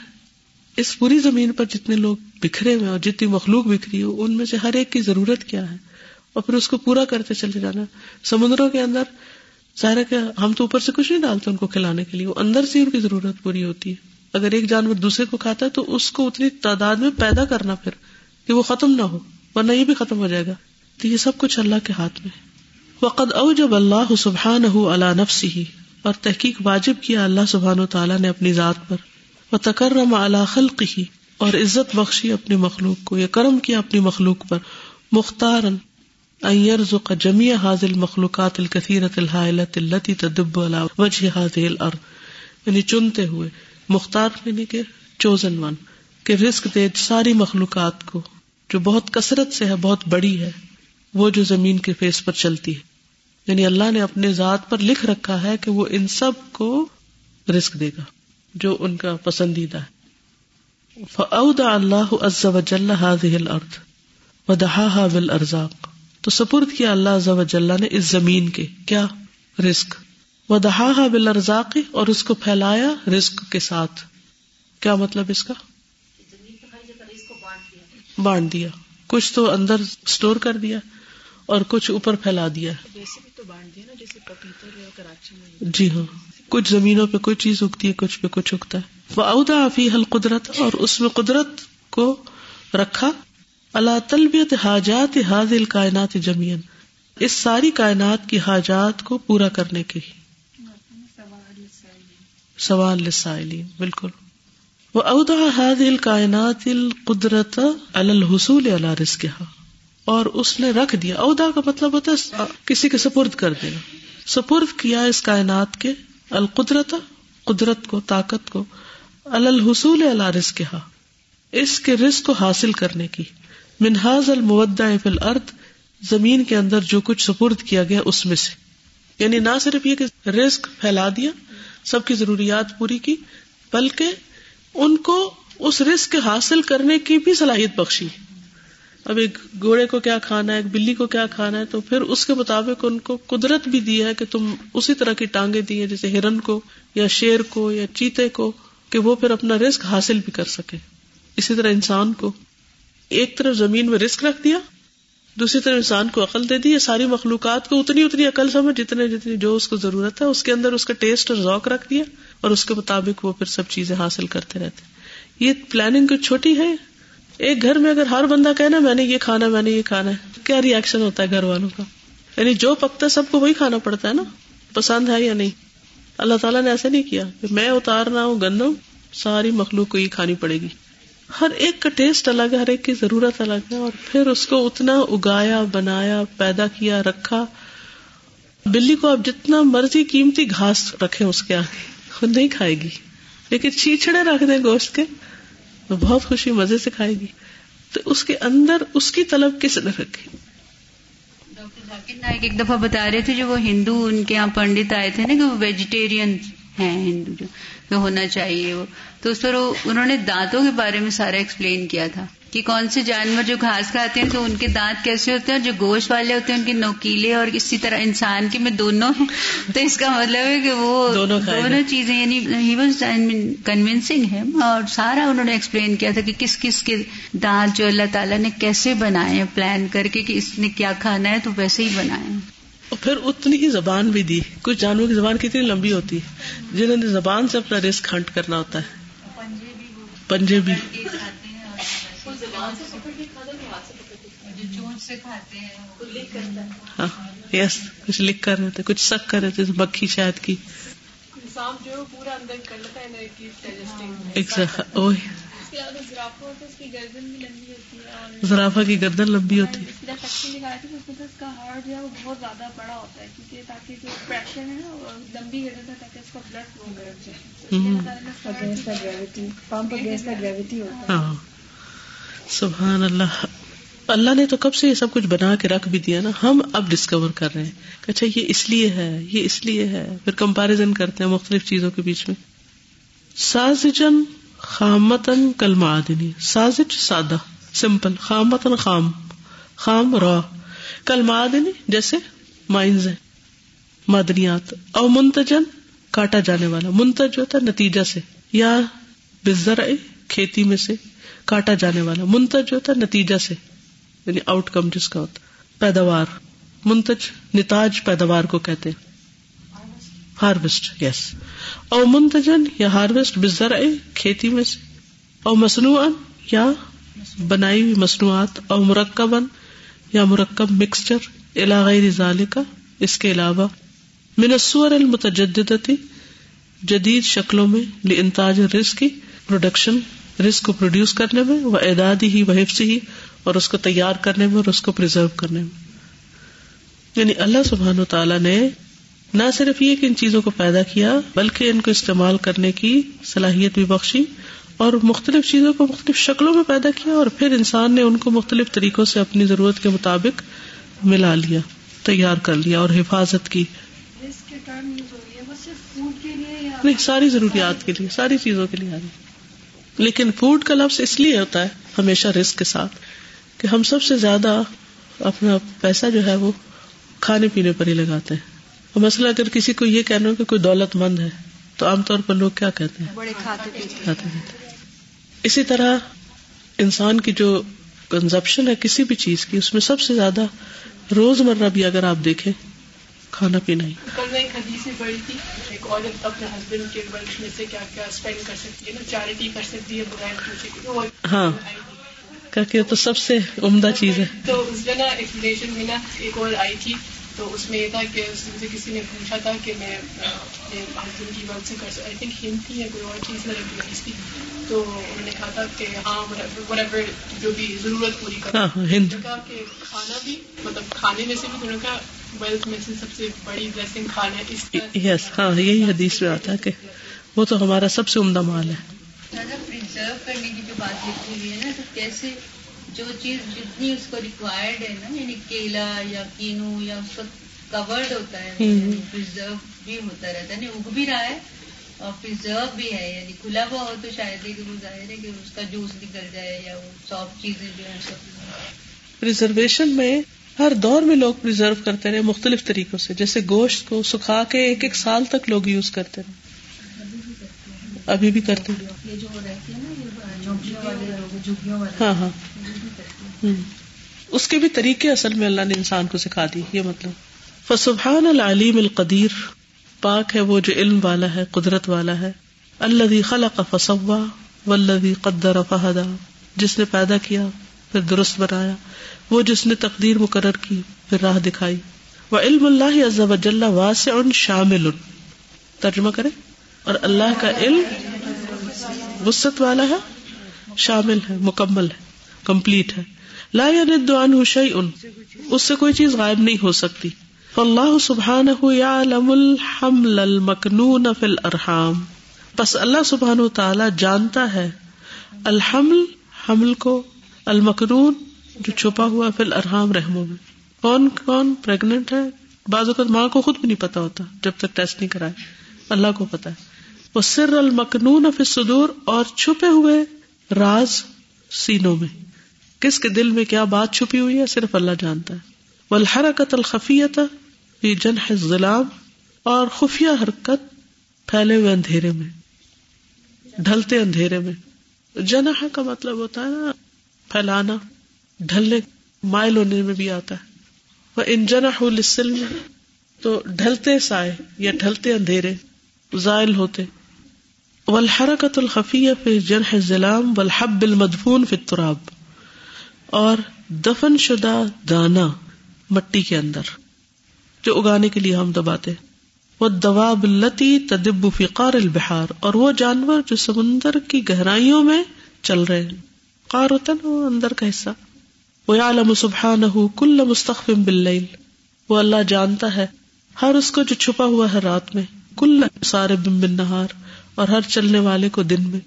اس پوری زمین پر جتنے لوگ بکھرے ہوئے اور جتنی مخلوق بکھری ہو، ان میں سے ہر ایک کی ضرورت کیا ہے؟ اور پھر اس کو پورا کرتے چلے جانا۔ سمندروں کے اندر ظاہر ہے کہ ہم تو اوپر سے کچھ نہیں ڈالتے ان کو کھلانے کے لیے، وہ اندر سے ان کی ضرورت پوری ہوتی ہے۔ اگر ایک جانور دوسرے کو کھاتا ہے تو اس کو اتنی تعداد میں پیدا کرنا پھر کہ وہ ختم نہ ہو، ورنہ یہ بھی ختم ہو جائے گا۔ تو یہ سب کچھ اللہ کے ہاتھ میں وقد اوجب اللہ سبحان ہو اللہ نفس ہی اور تحقیق واجب کیا اللہ سبحان و تعالیٰ نے اپنی ذات پر۔ وہ تکرم اعلی خلق ہی اور عزت بخشی اپنی مخلوق کو، یا کرم کیا اپنی مخلوق پر۔ مختار يرزق جميع هذه المخلوقات الكثيرة الهائلة التي تدب على وجه هذه الارض یعنی چنتے ہوئے۔ مختار یعنی کہ چوزن ون، کہ رزق دے ساری مخلوقات کو، جو بہت کثرت سے ہے، بہت بڑی ہے، وہ جو زمین کے فیس پر چلتی ہے۔ یعنی اللہ نے اپنے ذات پر لکھ رکھا ہے کہ وہ ان سب کو رزق دے گا، جو ان کا پسندیدہ ہے۔ فاودع اللہ عز وجل هذه الارض ودحاها بالارزاق تو سپرد کیا اللہ عز و جل نے اس زمین کے کیا رزق؟ و دہا بل اور اس کو پھیلایا رزق کے ساتھ۔ کیا مطلب اس کا؟ بانٹ دیا۔ کچھ تو اندر اسٹور کر دیا اور کچھ اوپر پھیلا دیا۔ جی ہاں۔ کچھ زمینوں پہ کوئی چیز اگتی ہے، کچھ پہ کچھ اگتا ہے۔ وہ ادا افی حل قدرت اور اس میں قدرت کو رکھا۔ اللہ تلبیت حاجات حاضل کائنات جمین اس ساری کائنات کی حاجات کو پورا کرنے کے سوال لسائلین بالکل۔ وہ اودا حاضل کائنات القدرت الحصول اللہ رزق اور اس نے رکھ دیا۔ ادا کا مطلب ہوتا ہے کسی کے سپرد کر دینا۔ سپرد کیا اس کائنات کے؟ القدرت قدرت کو، طاقت کو۔ الحصول اللہ رزق اس کے رزق کو حاصل کرنے کی۔ منہاز المدا فل ارد زمین کے اندر جو کچھ سپرد کیا گیا اس میں سے۔ یعنی نہ صرف یہ کہ رزق پھیلا دیا سب کی ضروریات پوری کی، بلکہ ان کو اس رزق حاصل کرنے کی بھی صلاحیت بخشی۔ اب ایک گھوڑے کو کیا کھانا ہے، ایک بلی کو کیا کھانا ہے، تو پھر اس کے مطابق ان کو قدرت بھی دی ہے کہ تم اسی طرح کی ٹانگیں دی ہے جیسے ہرن کو یا شیر کو یا چیتے کو، کہ وہ پھر اپنا رسک حاصل بھی کر سکے۔ اسی طرح انسان کو ایک طرف زمین میں رسک رکھ دیا دوسری طرف انسان کو عقل دے دی، یہ ساری مخلوقات کو اتنی اتنی عقل سمجھ جتنے جتنی جو اس کو ضرورت ہے، اس کے اندر اس کا ٹیسٹ اور ذوق رکھ دیا اور اس کے مطابق وہ پھر سب چیزیں حاصل کرتے رہتے یہ پلاننگ کچھ چھوٹی ہے۔ ایک گھر میں اگر ہر بندہ کہنا میں نے یہ کھانا، میں نے یہ کھانا ہے، کیا ریئیکشن ہوتا ہے گھر والوں کا؟ یعنی جو پکتا ہے، سب کو وہی کھانا پڑتا ہے نا۔ پسند ہے یا نہیں؟ اللہ تعالیٰ نے ایسا نہیں کیا کہ میں اتارنا ہوں، گندم، ساری مخلوق کو یہ کھانی پڑے گی۔ ہر ایک کا ٹیسٹ الگ ہے، ہر ایک کی ضرورت الگ ہے، اور پھر اس کو اتنا اگایا، بنایا، پیدا کیا، رکھا۔ بلی کو آپ جتنا مرضی قیمتی گھاس رکھے اس کے آگے خود نہیں کھائے گی۔ لیکن چھیچڑے رکھ دیں گوشت کے تو بہت خوشی، مزے سے کھائے گی۔ تو اس کے اندر اس کی طلب کس نے رکھی؟ ڈاکٹر ذاکر نائک ایک دفعہ بتا رہے تھے جو وہ ہندو، ان کے یہاں پنڈت آئے تھے نا، کہ وہ ویجیٹیرین ہیں ہندو جو ہونا چاہیے وہ۔ تو اس پر انہوں نے دانتوں کے بارے میں سارا ایکسپلین کیا تھا کہ کون سے جانور جو گھاس کھاتے ہیں تو ان کے دانت کیسے ہوتے ہیں جو گوشت والے ہوتے ہیں ان کے نوکیلے اور اسی طرح انسان کے میں دونوں ہیں۔ تو اس کا مطلب ہے کہ وہ دونوں چیزیں یعنی ہی واز کنوینسنگ ہے اور سارا انہوں نے ایکسپلین کیا تھا کہ کس کس کے دانت جو اللہ تعالیٰ نے کیسے بنائے ہیں پلان کر کے کہ اس نے کیا کھانا ہے تو ویسے ہی بنائے۔ اور پھر اتنی ہی زبان بھی دی۔ کچھ جانوروں کی زبان کتنی لمبی ہوتی ہے جنہوں نے زبان سے اپنا رسک ہنٹ کرنا ہوتا ہے۔ پنجے بھی۔ ہاں یس کچھ لکھ کر رہے تھے کچھ سک کر رہے تھے مکھی شاید کی۔ زرافا کی گردن لمبی ہوتی ہے بہت زیادہ بڑا ہوتا ہے کیونکہ تاکہ جو پریشر ہے نا لمبی گردن تاکہ اس کا بلڈ فلو کر سبحان اللہ۔ اللہ نے تو کب سے یہ سب کچھ بنا کے رکھ بھی دیا نا؟ ہم اب ڈسکور کر رہے ہیں کہ اچھا یہ اس لیے ہے یہ اس لیے ہے۔ پھر کمپیرزن کرتے ہیں مختلف چیزوں کے بیچ میں۔ سازجن خامتن کل معدنی سازج سادہ، سمپل خامتن خام خام را کل معدنی جیسے مائنز ہیں معدنیات او منتجن، کاٹا جانے والا، منتج ہوتا ہے نتیجہ سے، یا بزر کھیتی میں سے کاٹا جانے والا، منتج ہوتا ہے نتیجہ سے یعنی آؤٹ کم جس کا ہوتا پیداوار، منتج، نتاج پیداوار کو کہتے ہارویسٹ یس yes. او منتجن یا ہارویسٹ بزر کھیتی میں سے، او مصنوعن یا بنائی ہوئی مصنوعات، او مرکب یا مرکب مکسچر علاقائی رزالے کا اس کے علاوہ۔ منصور المتجدتی جدید شکلوں میں انتاج رزق کی پروڈکشن رسک کو پروڈیوس کرنے میں وہ اعداد ہی وہ حفظ ہی، اور اس کو تیار کرنے میں، اور اس کو پرزرو کرنے میں۔ یعنی اللہ سبحان و تعالیٰ نے نہ صرف یہ کہ ان چیزوں کو پیدا کیا بلکہ ان کو استعمال کرنے کی صلاحیت بھی بخشی اور مختلف چیزوں کو مختلف شکلوں میں پیدا کیا اور پھر انسان نے ان کو مختلف طریقوں سے اپنی ضرورت کے مطابق ملا لیا تیار کر لیا اور حفاظت کی۔ نہیں ساری ضروریات کے لیے ساری چیزوں کے لیے۔ آ رہی لیکن فوڈ کا لفظ اس لیے ہوتا ہے ہمیشہ رسک کے ساتھ کہ ہم سب سے زیادہ اپنا پیسہ جو ہے وہ کھانے پینے پر ہی لگاتے ہیں۔ اور مسئلہ اگر کسی کو یہ کہنا ہو کہ کوئی دولت مند ہے تو عام طور پر لوگ کیا کہتے ہیں؟ بڑے کھاتے پیتے اسی طرح انسان کی جو کنزپشن ہے کسی بھی چیز کی اس میں سب سے زیادہ روز مرہ بھی اگر آپ دیکھیں کھانا پینا ہی۔ کل میں ایک حدیث میں پڑھی تھی ایک عورت اپنے ہسبینڈ کے ورک میں سے کیا کیا اسپینڈ کر سکتی ہے نا چیریٹی کر سکتی ہے بغیر پوچھے ہاں۔ کہ تو سب سے عمدہ چیز ہے۔ تو اس میں نا ایک ریلیشن میں نا ایک اور آئی تھی۔ تو اس میں یہ تھا کہ اس سے کسی نے پوچھا تھا کہ میں اپنے ہسبینڈ کی ورک سے کر سکتا آئی تھنک ہند تھی یا کوئی اور چیز میں ریلیز تھی تو انہوں نے کہا تھا کہ ہاں whatever جو بھی ضرورت پوری کر ہاں ہند۔ کہا کہ کھانا بھی مطلب کھانے میں سے بھی انہوں نے کہا ویلتھ میں سے سب سے بڑی بلیسنگ کھانا ہے اس یس ہاں یہی حدیث میں آتا ہے کہ وہ تو ہمارا سب سے عمدہ مال ہے۔ پرزرو کرنے کی جو بات لکھی ہوئی ہے نا تو کیسے جو چیز جتنی اس کو ریکوائرڈ ہے نا یعنی کیلا یا کینو یا اس کا کورڈ ہوتا ہے پرزرو بھی ہوتا رہتا ہے اگ بھی رہا ہے اور پرزرو بھی ہے یعنی کھلا ہوا ہو تو شاید ہی کہ وہ ظاہر ہے کہ اس کا جوس نکل جائے یا وہ سافٹ چیزیں جو ہیں سب۔ پرزرویشن میں ہر دور میں لوگ پرزرو کرتے رہے مختلف طریقوں سے جیسے گوشت کو سکھا کے ایک ایک سال تک لوگ یوز کرتے رہے۔ ابھی بھی کرتے ہیں یہ جو رہتی ہے نا جھوپڑیوں والے لوگ جھوپڑیوں والے۔ ہاں ہاں۔ اس کے بھی طریقے اصل میں اللہ نے انسان کو سکھا دی، یہ مطلب۔ فسبحان العلیم القدیر، پاک ہے وہ جو علم والا ہے، قدرت والا ہے۔ الذي خلق فسوا والذي قدر فہدا، جس نے پیدا کیا، پھر درست بنایا۔ وہ جس نے تقدیر مقرر کی، پھر راہ دکھائی۔ وہ علم اللہ عز وجل واسع شامل۔ ترجمہ کرے اور اللہ کا علم وسط والا ہے، شامل ہے، مکمل ہے۔ کمپلیٹ ہے. لا يند عنه اس سے کوئی چیز غائب نہیں ہو سکتی. فاللہ سبحانہ یعلم الحمل المکنون فی الارحام. بس اللہ سبحانہ تعالی جانتا ہے الحمل، حمل کو، المکنون جو چھپا ہوا فی الارحام رحموں میں. کون کون پریگنٹ ہے؟ بعض اوقات ماں کو خود بھی نہیں پتا ہوتا جب تک ٹیسٹ نہیں کرائے. اللہ کو پتا ہے. وہ سر المکنون فی الصدور اور چھپے ہوئے راز سینوں میں. کس کے دل میں کیا بات چھپی ہوئی ہے؟ صرف اللہ جانتا ہے۔ والحرکت الخفیت فی جنح الظلام، اور خفیہ حرکت پھیلے ہوئے اندھیرے میں، ڈھلتے اندھیرے میں۔ جنح کا مطلب ہوتا ہے نا، پھیلانا، ڈھلنے، مائل ہونے میں بھی آتا ہے۔ وہ ان جنح للسلم، تو ڈھلتے سائے یا ڈھلتے اندھیرے، زائل ہوتے۔ والحرکت الخفیہ فی جنح الظلام، والحب المدفون فی التراب۔ اور دفن شدہ دانا مٹی کے اندر، جو اگانے کے لیے ہم دباتے وہ دوا بلتی تدب فقار البہار اور وہ جانور جو سمندر کی گہرائیوں میں چل رہے ہیں۔ قار ہوتا نا وہ اندر کا حصہ۔ وہ عالم سبحان کل مستقفم بل وہ اللہ جانتا ہے ہر اس کو جو چھپا ہوا ہے رات میں کل سارے بم بن نہار اور ہر چلنے والے کو دن میں۔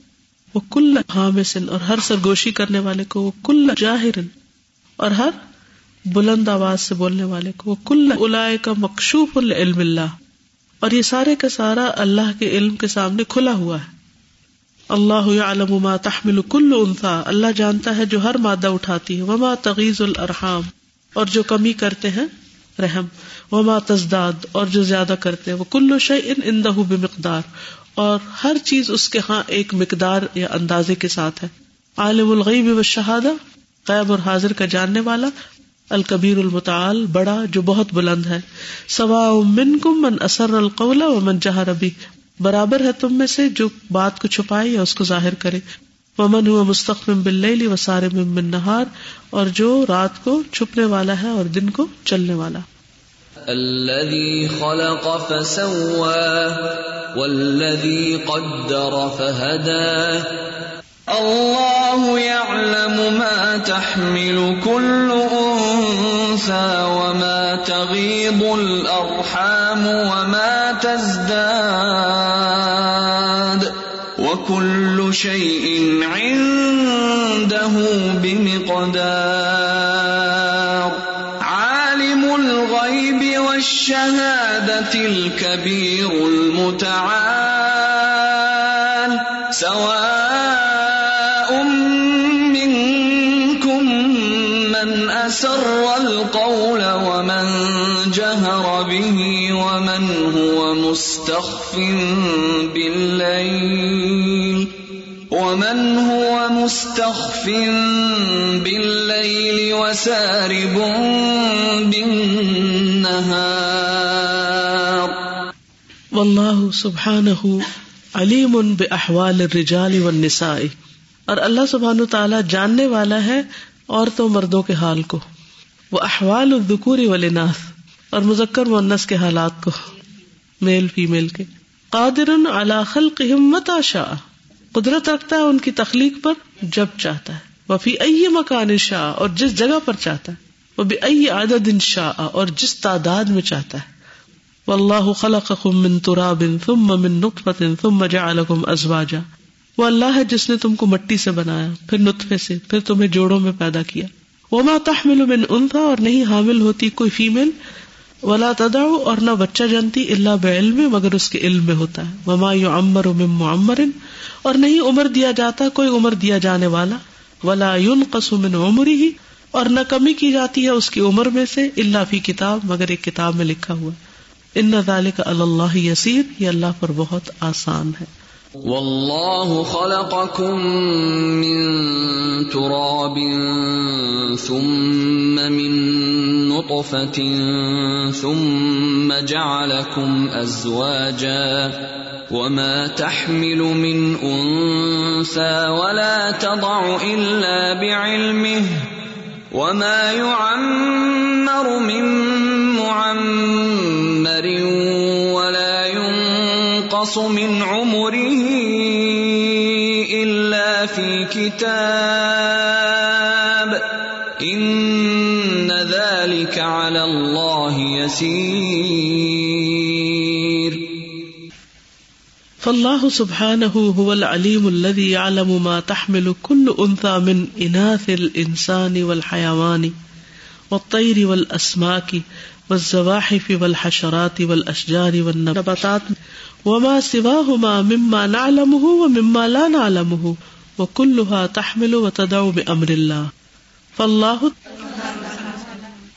وہ کل حامسن، اور ہر سرگوشی کرنے والے کو وہ کل جاہرن، اور ہر بلند آواز سے بولنے والے کو وہ کل الا کا مقصوف العلم اللہ۔ اور یہ سارے کا سارا اللہ کے علم کے سامنے کھلا ہوا ہے۔ اللہ علم ما تحمل کل انثى اللہ جانتا ہے جو ہر مادہ اٹھاتی ہے۔ وما تغیز الارحام۔ اور جو کمی کرتے ہیں، رحم۔ وما تزداد۔ اور جو زیادہ کرتے ہیں، وہ کلو شیء عنده بمقدار۔ اور ہر چیز اس کے ہاں ایک مقدار یا اندازے کے ساتھ ہے۔ عالم الغیب و شہادہ، غیب اور حاضر کا جاننے والا، الکبیر المتعال، بڑا جو بہت بلند ہے۔ سوا من کم من اثر القول و من جہر ابھی برابر ہے تم میں سے جو بات کو چھپائے یا اس کو ظاہر کرے۔ ومن ہوا مستقم بل و سارے من نہار، اور جو رات کو چھپنے والا ہے اور دن کو چلنے والا۔ الذي خلق فسوى والذي قدر فهدى الله يعلم ما تحمل كل انثى وما تغيض الارحام وما تزداد. وكل شيء عنده بمقدار. الشهادة الكبير المتعال، سواء منكم من أسر القول ومن جهر به ومن هو مستخف بالليل. ومن هو مستخف بالليل وسارب بالنهار. واللہ سبحانہ علیم باحوال الرجال والنساء. اور اللہ سبحانہ تعالی جاننے والا ہے عورتوں مردوں کے حال کو. وہ احوال الذکور والاناث اور مذکر مونس کے حالات کو میل فیمیل کے. قادر علی خلقہم متى شاء قدرت رکھتا ہے ان کی تخلیق پر جب چاہتا ہے۔ وہ فی ائی مکان شاہ اور جس جگہ پر چاہتا ہے۔ وہ بھی ائی عدد شاہ اور جس تعداد میں چاہتا ہے۔ واللہ خلقکم من تراب ثم من نطفة ثم جعلکم ازواجا۔ وہ اللہ ہے جس نے تم کو مٹی سے بنایا، پھر نطفے سے، پھر تمہیں جوڑوں میں پیدا کیا۔ وما تحمل من انثى، اور نہیں حامل ہوتی کوئی فیمل ولا تدع اور نہ بچہ جنتی اللہ بعلم مگر اس کے علم میں ہوتا ہے۔ وما يعمر من معمر، اور نہیں عمر دیا جاتا، کوئی عمر دیا جانے والا۔ ولا ينقص من عمره، اور نہ کمی کی جاتی ہے اس کی عمر میں سے اللہ فی کتاب، مگر ایک کتاب میں لکھا ہوا ان ذالک اللہ یسیر، یہ اللہ پر بہت آسان ہے۔ والله خلقكم من تراب ثم من نطفة ثم جعلكم أزواجا وما تحمل من أنثى ولا تضع إلا بعلمه وما يعمر من معمر ولا ينقص من عمره إلا في كتاب إن ذلك على الله يسير فالله سبحانه هو العليم الذي يعلم ما تحمل كل انثى من اناث الانسان والحيوان والطير والاسماك والزواحف والحشرات والاشجار والنباتات وما سواهما مما نعلمه ومما لا نعلمه وكلها تحمل وتدع بامر الله. فالله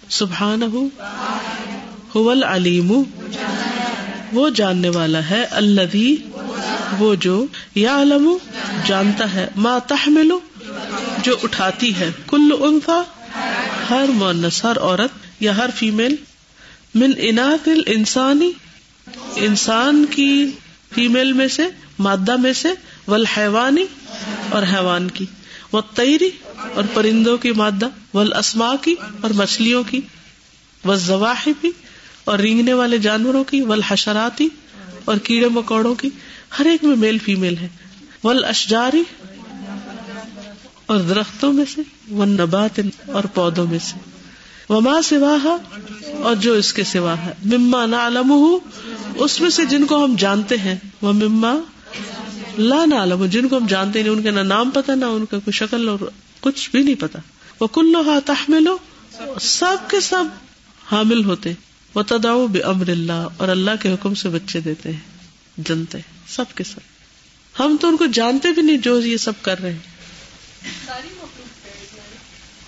سبحانه هو العليم. وہ جاننے والا ہے الذي وہ جو یا علم جانتا ہے. ما تحمل، جو اٹھاتی ہے. کل انفا ہر مونس ہر عورت یا ہر فیمل من اناث الانسانی انسان کی فیمل میں سے، مادہ میں سے، والحیوانی اور حیوان کی وہ تیری اور پرندوں کی مادہ والاسما کی اور مچھلیوں کی والزواحفی بھی اور رینگنے والے جانوروں کی والحشراتی اور کیڑے مکوڑوں کی، ہر ایک میں میل فیمیل ہے۔ ول اشجاری اور درختوں میں سے وہ نبات اور پودوں میں سے۔ وما سوا اور جو اس کے سوا ہے۔ مما نہ علم اس میں سے جن کو ہم جانتے ہیں۔ وہ مما لا نہ علم جن کو ہم جانتے نہیں، ان کا نہ نام پتا نہ ان کا کوئی شکل اور کچھ بھی نہیں پتا وہ کلو ہا تحمل، سب کے سب حامل ہوتے۔ وہ تداؤ بے امر اللہ، اور اللہ کے حکم سے بچے دیتے ہیں، جنتے سب کے سب۔ ہم تو ان کو جانتے بھی نہیں جو یہ سب کر رہے ہیں۔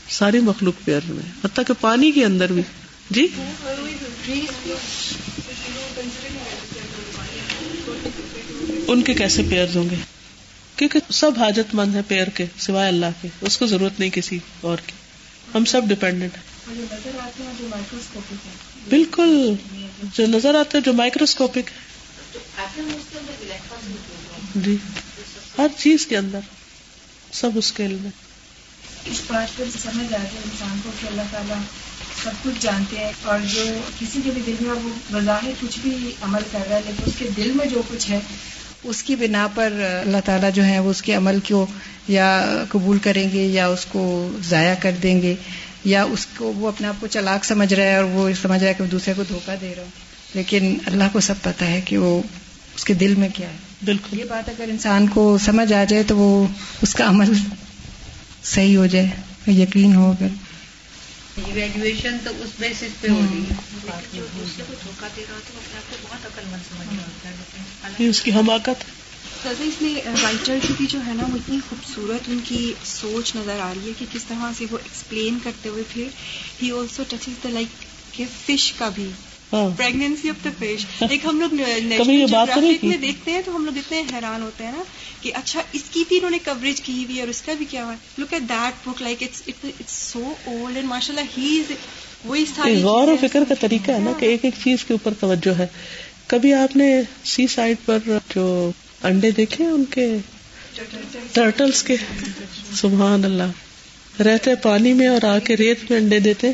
ساری مخلوق پیئر میں، حتیٰ کہ پانی کے اندر بھی۔ جی؟ ان کے کیسے پیئر ہوں گے؟ کیونکہ سب حاجت مند ہے پیئر کے، سوائے اللہ کے۔ اس کو ضرورت نہیں کسی اور کی۔ ہم سب ڈپینڈنٹ ہیں۔ بالکل۔ جو نظر آتا ہے جو مائکروسکوپک ہے جی۔ ہر چیز کے اندر۔ سب اس کے علم اس بات پر سمجھ آتی ہے انسان کو کہ اللہ تعالیٰ سب کچھ جانتے ہیں اور جو کسی کے بھی دل میں وہ بظاہر کچھ بھی عمل کر رہا ہے لیکن اس کے دل میں جو کچھ ہے اس کی بنا پر اللہ تعالیٰ جو ہے وہ اس کے عمل کو یا قبول کریں گے یا اس کو ضائع کر دیں گے یا اس کو وہ اپنے آپ کو چلاک سمجھ رہا ہے اور وہ سمجھ رہا ہے کہ وہ دوسرے کو دھوکہ دے رہا ہوں۔ لیکن اللہ کو سب پتا ہے کہ وہ اس کے دل میں کیا ہے۔ بالکل۔ یہ بات اگر انسان کو سمجھ آ جائے تو وہ اس کا عمل صحیح ہو جائے یقین ہو اگر ایویلویشن تو اس بیسس پہ ہو رہی ہے۔ یہ اس کی حماقت سر اس میں رائٹر کی بھی جو ہے نا وہ اتنی خوبصورت ان کی سوچ نظر آ رہی ہے کہ کس طرح سے وہ ایکسپلین کرتے ہوئے پھر ہی آلسو ٹچز دا لائک کہ فش کا بھی۔ پریگنینسی آف دا فش ایک ہم لوگ نیشنل؟ میں دیکھتے ہیں تو ہم لوگ اتنے حیران ہوتے ہیں نا کہ اچھا اس کی بھی انہوں نے کوریج کی ہوئی اور اس کا بھی کیا ہوا ہے؟ Look at that book like it's so old and ماشاء اللہ ہی از وہی ساری غور و فکر کا طریقہ ہے نا کہ ایک ایک چیز کے اوپر توجہ ہے۔ کبھی آپ نے سی سائڈ پر جو انڈے دیکھے ان کے ٹرٹلس کے؟ سبحان اللہ۔ رہتے پانی میں اور آ کے ریت میں انڈے دیتے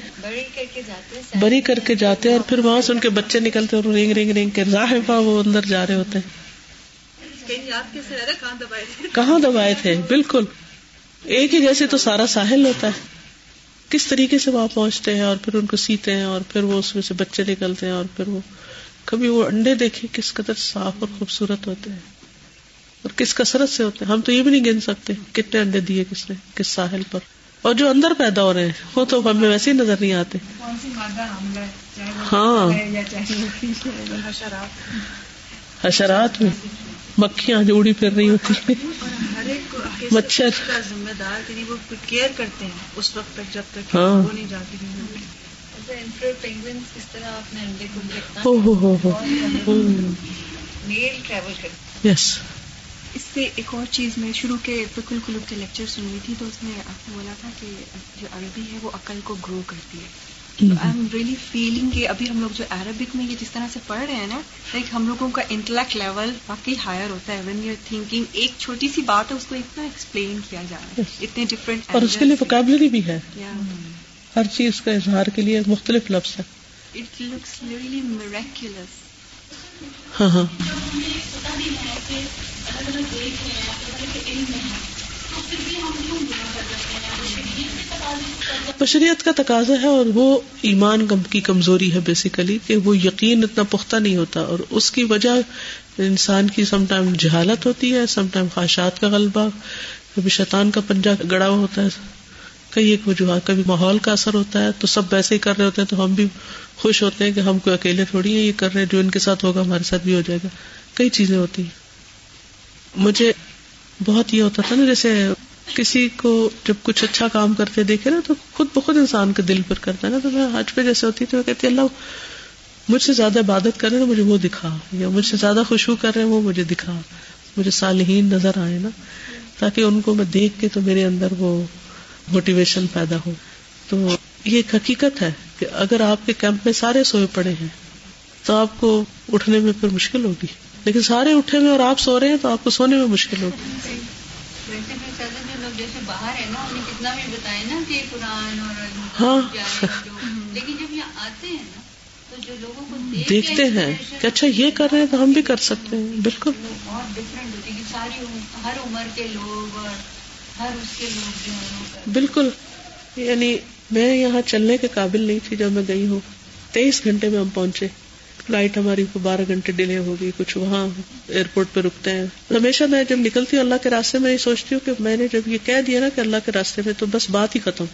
کر کے جاتے بری کر کے جاتے ہیں اور پھر وہاں سے ان کے بچے نکلتے اور رینگ رینگ رینگ کے ظاہر وہ اندر جا رہے ہوتے ہیں۔ کہاں دبائے تھے؟ بالکل۔ ایک ہی جیسے تو سارا ساحل ہوتا ہے۔ کس طریقے سے وہاں پہنچتے ہیں اور پھر ان کو سیتے ہیں اور پھر وہ اس میں سے بچے نکلتے ہیں اور پھر وہ کبھی وہ انڈے دیکھے کس قدر صاف اور خوبصورت ہوتے ہیں۔ اور کس کثرت سے ہوتے ہیں؟ ہم تو یہ بھی نہیں گن سکتے کتنے انڈے دیے کس نے کس ساحل پر۔ اور جو اندر پیدا ہو رہے ہیں وہ تو ہمیں ویسے ہی نظر نہیں آتے۔ کون سی مادہ حاملہ ہے چاہے وہ ہاں حشرات۔ میں مکھیاں جو اڑی پھر رہی ہوتی ہیں۔ مچھر۔ ذمہ دار وہ کیئر کرتے ہیں۔ اس وقت تک جب تک ہاں۔ وہ نہیں جاتی پینگوئنس کس طرح اپنے انڈے کو دیکھتا ہو ہو ہو یس اس سے ایک اور چیز میں شروع کے فکل کلوب کے لیکچر سن رہی تھی تو اس میں آپ نے بولا تھا کہ جو عربی ہے وہ عقل کو گرو کرتی ہے۔ آئی ایم ریئلی فیلنگ کہ ابھی ہم لوگ جو عربک میں یہ جس طرح سے پڑھ رہے ہیں نا لائک ہم لوگوں کا انٹلیکٹ لیول واقعی ہائر ہوتا ہے۔ وین یو تھنکنگ ایک چھوٹی سی بات ہے اس کو اتنا ایکسپلین کیا جا رہا ہے۔ اتنے ڈفرینٹ اور اس کے لیے وکیبلری بھی ہے۔ ہر چیز کا اظہار کے لیے مختلف لفظ ہے اٹ لکس ریئلی میریکولس ہاں ہاں۔ بشریت کا تقاضا ہے اور وہ ایمان کی کمزوری ہے بیسیکلی کہ وہ یقین اتنا پختہ نہیں ہوتا اور اس کی وجہ انسان کی سم ٹائم جہالت ہوتی ہے سم ٹائم خواہشات کا غلبہ، کبھی شیطان کا پنجہ گڑا ہوا ہوتا ہے۔ کئی ایک وجوہات کبھی ماحول کا اثر ہوتا ہے۔ تو سب ویسے ہی کر رہے ہوتے ہیں تو ہم بھی خوش ہوتے ہیں کہ ہم کوئی اکیلے تھوڑی ہیں، یہ کر رہے ہیں، جو ان کے ساتھ ہوگا ہمارے ساتھ بھی ہو جائے گا۔ کئی چیزیں ہوتی ہیں۔ مجھے بہت یہ ہوتا تھا نا، جیسے کسی کو جب کچھ اچھا کام کرتے دیکھے نا، تو خود بخود انسان کے دل پر کرتا ہے نا، تو میں حج پہ جیسے ہوتی تو میں کہتی اللہ، مجھ سے زیادہ عبادت کر رہے ہیں مجھے وہ دکھا، یا مجھ سے زیادہ خوشبو کر رہے ہیں وہ مجھے دکھا، مجھے صالحین نظر آئے نا، تاکہ ان کو میں دیکھ کے تو میرے اندر وہ موٹیویشن پیدا ہو۔ تو یہ ایک حقیقت ہے کہ اگر آپ کے کیمپ میں سارے سوئے پڑے ہیں، تو آپ کو اٹھنے میں پھر مشکل ہوگی۔ لیکن سارے اٹھے ہوئے اور آپ سو رہے ہیں تو آپ کو سونے میں مشکل ہوگی۔ ویسے بھی چلتے جو لوگ جیسے باہر ہے نا انہیں کتنا بھی بتائے نا کہ قرآن اور ہاں۔ لیکن جب یہاں آتے ہیں نا تو جو لوگوں کو دیکھ دیکھتے ہیں کہ اچھا یہ کر رہے ہیں تو ہم بھی کر سکتے ہیں۔ بالکل۔ وہ بہت ڈفرینٹ ہوتی ہے کہ ساری عم- ہر عمر کے لوگ اور ہر اس کے لوگ جو ہیں وہ کرتے ہیں۔ بالکل۔ یعنی میں یہاں چلنے کے قابل نہیں تھی جب میں گئی ہوں۔ تیئیس گھنٹے میں ہم پہنچے۔ فلائٹ ہماری بارہ گھنٹے ڈیلے ہو گئی کچھ وہاں ایئرپورٹ پہ رکتے ہیں۔ ہمیشہ میں جب نکلتی ہوں، اللہ کے راستے میں یہ سوچتی ہوں کہ میں نے جب یہ کہہ دیا نا کہ اللہ کے راستے میں، تو بس بات ہی ختم۔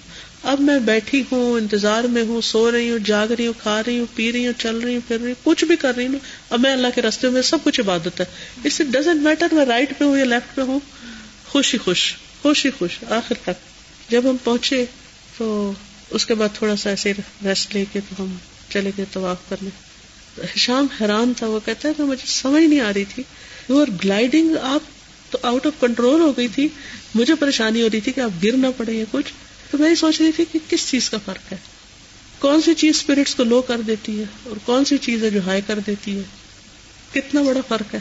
اب میں بیٹھی ہوں، انتظار میں ہوں، سو رہی ہوں، جاگ رہی ہوں، کھا رہی ہوں، پی رہی ہوں، چل رہی ہوں، پھر رہی ہوں، کچھ بھی کر رہی ہوں۔ اب میں اللہ کے راستے میں سب کچھ عبادت ہے۔ اس سے ڈزنٹ میٹر میں رائٹ پہ ہوں یا لیفٹ پہ ہوں۔ خوش ہی خوش خوش ہی خوش۔ آخر تک جب ہم پہنچے تو اس کے بعد تھوڑا سا ایسے ریسٹ لے کے تو ہم چلے گئے طواف کرنے۔ شام حیران تھا، وہ کہتا ہے کہ مجھے سمجھ نہیں آ رہی تھی۔ یو آر گلائڈنگ آپ تو آؤٹ آف کنٹرول ہو گئی تھی۔ مجھے پریشانی ہو رہی تھی کہ آپ گر نہ پڑے یا کچھ۔ تو میں یہ سوچ رہی تھی کہ کس چیز کا فرق ہے؟ کون سی چیز اسپرٹس کو لو کر دیتی ہے اور کون سی چیز ہے جو ہائی کر دیتی ہے؟ کتنا بڑا فرق ہے۔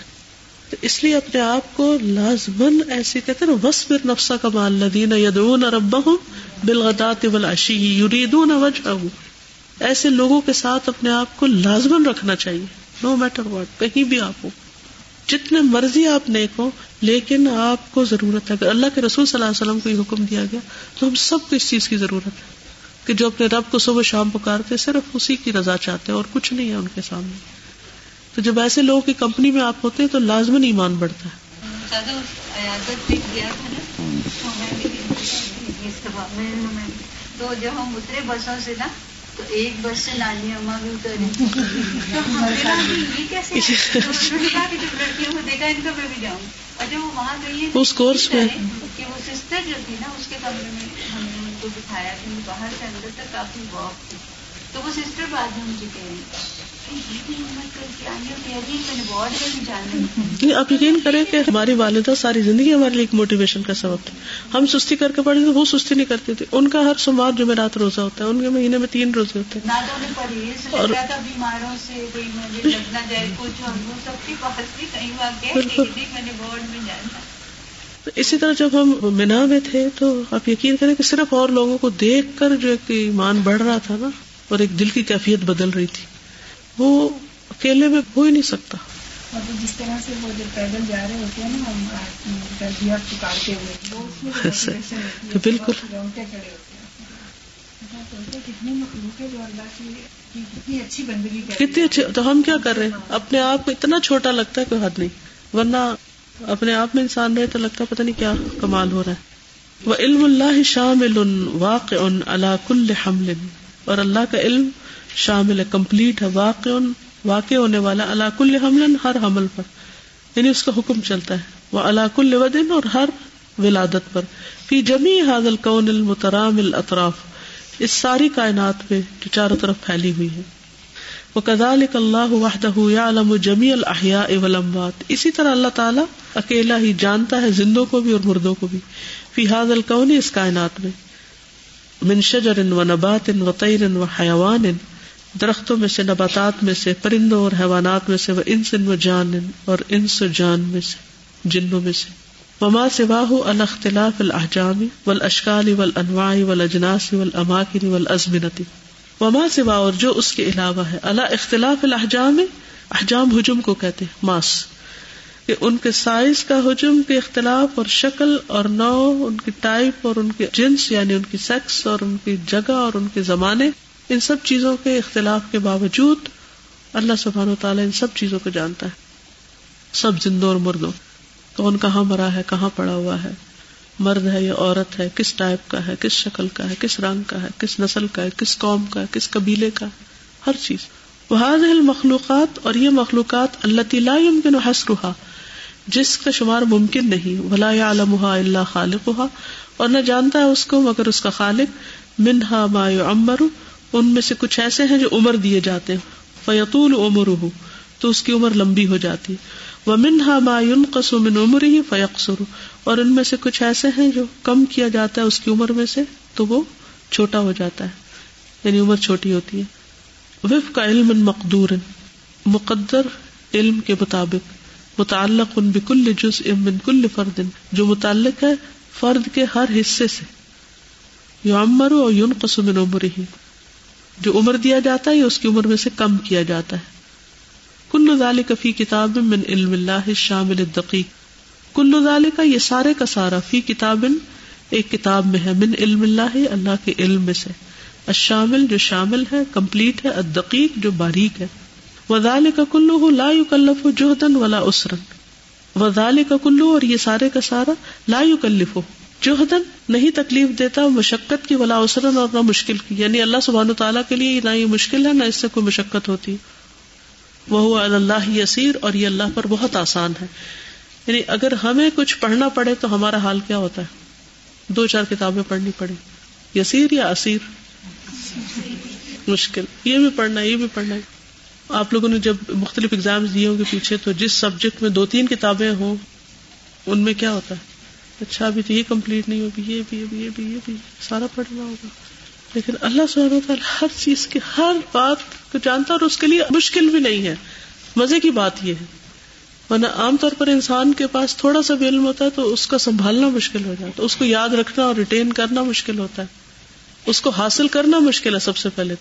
تو اس لیے اپنے آپ کو لازمن ایسے کہتے ہیں نا وسبر نفسا کا مال لدین یدعون ربهم بالغدات والعشی یریدون وجهه۔ ایسے لوگوں کے ساتھ اپنے آپ کو لازمن رکھنا چاہیے نو میٹر واٹ کہیں بھی آپ ہو جتنے مرضی آپ نیک ہو لیکن آپ کو ضرورت ہے۔ اگر اللہ کے رسول صلی اللہ علیہ وسلم کو یہ حکم دیا گیا، تو ہم سب کو اس چیز کی ضرورت ہے کہ جو اپنے رب کو صبح شام پکارتے، صرف اسی کی رضا چاہتے ہیں اور کچھ نہیں ہے ان کے سامنے۔ تو جب ایسے لوگوں کی کمپنی میں آپ ہوتے ہیں، تو لازمن ایمان بڑھتا ہے۔ تو جب ہم اترے بسوں سے نا تو ایک بس سے نانی اما بھی اتری تو ہم نے کہا کہ یہ کیسے تو انہوں نے کہا کہ جب لڑکیوں کو دیکھا ان کا میں بھی جاؤں۔ اور جب وہ وہاں گئی اس کورس میں۔ کہ وہ سسٹر جو تھی نا اس کے کمرے میں ہم نے ان کو بٹھایا کہ باہر سے اندر تک کافی واک تھی۔ تو وہ سسٹر بعد میں مجھے کہہ رہی آپ یقین کریں کہ ہماری والدہ ساری زندگی ہمارے لیے ایک موٹیویشن کا سبب تھی ہم سستی کر کے پڑھتے تھے وہ سستی نہیں کرتی تھی۔ ان کا ہر سوموار جمعرات روزہ ہوتا ہے ان کے مہینے میں تین روزے ہوتے ہیں۔ اور اسی طرح جب ہم مینا میں تھے تو آپ یقین کریں کہ صرف اور لوگوں کو دیکھ کر جو ایک ایمان بڑھ رہا تھا نا اور ایک دل کی کیفیت بدل رہی تھی۔ وہ اکیلے میں ہو ہی نہیں سکتا۔ اور جس طرح سے وہ جب پیدل جا رہے ہوتے ہیں نا ہم پکارتے ہوئے بالکل۔ کتنی جو کی کتنی اچھی بندگی کتنی اچھی تو ہم کیا کر رہے ہیں؟ اپنے آپ کو اتنا چھوٹا لگتا ہے کوئی حد نہیں۔ ورنہ اپنے آپ میں انسان رہے تو لگتا پتہ نہیں کیا کمال ہو رہا ہے۔ وہ علم اللہ شامل واقع اللہ کل حمل۔ اور اللہ کا علم شامل ہے، کمپلیٹ ہے، واقع واقع ہونے والا اللہ کل حمل ہر حمل پر۔ یعنی اس کا حکم چلتا ہے۔ وہ اللہ کل ودن اور ہر ولادت پر۔ فی جمی حاضل کون المترام الاطراف۔ اس ساری کائنات پہ جو چاروں طرف پھیلی ہوئی ہے۔ وہ کدال اللہ وحدہ یعلم جمی الحیا اولمبات اسی طرح اللہ تعالیٰ اکیلا ہی جانتا ہے زندوں کو بھی اور مردوں کو بھی۔ فی حاض الکون اس کائنات میں۔ من شجر و نبات و طیر و حیوان۔ درختوں میں سے، نباتات میں سے، پرندوں اور حیوانات میں سے، وہ انس و جان اور انس و جان میں سے، جنوں میں سے۔ وما سواہ الاختلاف الاحجام والاشکال والانواع والاجناس والاماکن والازمنتی وما سوا اور جو اس کے علاوہ ہے۔ اللہ اختلاف الحجام احجام حجم کو کہتے ہیں، ماس۔ کہ ان کے سائز کا حجم، کے اختلاف اور شکل اور نو ان کی ٹائپ اور ان کے جنس یعنی ان کی سیکس اور ان کی جگہ اور ان کے زمانے ان سب چیزوں کے اختلاف کے باوجود اللہ سبحان و تعالیٰ ان سب چیزوں کو جانتا ہے۔ سب زندوں اور مردوں، کون کہاں مرا ہے، کہاں پڑا ہوا ہے؟ مرد ہے یا عورت ہے، کس ٹائپ کا ہے، کس شکل کا ہے، کس رنگ کا ہے، کس نسل کا ہے، کس قوم کا ہے، کس قبیلے کا ہے؟ ہر چیز۔ وہ مخلوقات اور یہ مخلوقات اللہ تعالی کے حسرا جس کا شمار ممکن نہیں، ولا عالم اللہ خالق ہوا اور نہ جانتا ہے اس کو مگر اس کا خالق منہا ما امر ان میں سے کچھ ایسے ہیں جو عمر دیے جاتے ہیں۔ فیتول عمر ہو تو اس کی عمر لمبی ہو جاتی۔ وہ منہا ما قسم عمر ہی فیقسر اور ان میں سے کچھ ایسے ہیں جو کم کیا جاتا ہے اس کی عمر میں سے، تو وہ چھوٹا ہو جاتا ہے۔ یعنی عمر چھوٹی ہوتی ہے۔ وف کا علم مقدور، مقدر علم کے مطابق متعلق ان بکل جز امن کل فرد، جو متعلق ہے فرد کے ہر حصے سے۔ یو امر اور یون قسم عمر ہی جو عمر دیا جاتا ہے اس کی عمر میں سے کم کیا جاتا ہے۔ کل ذال کفی کتاب من علم اللہ شامل دقیق کلو ذالے کا یہ سارے کا سارا فی کتاب، ایک کتاب میں ہے، من علم اللہ اللہ کے علم میں سے۔ الشامل جو شامل ہے، کمپلیٹ ہے، الدقیق جو باریک ہے۔ وزال کا کلو لا کلف جوہدن ولا اسرن وزال کا کلو اور یہ سارے کا سارا لا کلف ہو جوہدن نہیں تکلیف دیتا، مشقت کی ولا اسرن اور نہ مشکل کی۔ یعنی اللہ سبحانہ تعالیٰ کے لیے نہ یہ مشکل ہے، نہ اس سے کوئی مشقت ہوتی۔ وہ اللہ یسیر اور یہ اللہ پر بہت آسان ہے۔ یعنی اگر ہمیں کچھ پڑھنا پڑے تو ہمارا حال کیا ہوتا ہے؟ دو چار کتابیں پڑھنی پڑے یسیر یا اسیر؟ مشکل۔ یہ بھی پڑھنا، یہ بھی پڑھنا۔ آپ لوگوں نے جب مختلف اگزام دیے ہوں گے پیچھے تو جس سبجیکٹ میں دو تین کتابیں ہوں، ان میں کیا ہوتا ہے؟ اچھا ابھی تو یہ کمپلیٹ نہیں ہوگی، یہ بھی یہ بھی یہ بھی سارا پڑھنا ہوگا۔ لیکن اللہ تعالیٰ ہر چیز کی، ہر بات کو جانتا اور اس کے لیے مشکل بھی نہیں ہے۔ مزے کی بات یہ ہے۔ ورنہ عام طور پر انسان کے پاس تھوڑا سا بھی علم ہوتا ہے تو اس کا سنبھالنا مشکل ہو جاتا ہے، اس کو یاد رکھنا اور ریٹین کرنا مشکل ہوتا ہے۔ اس کو حاصل کرنا مشکل ہے سب سے پہلے۔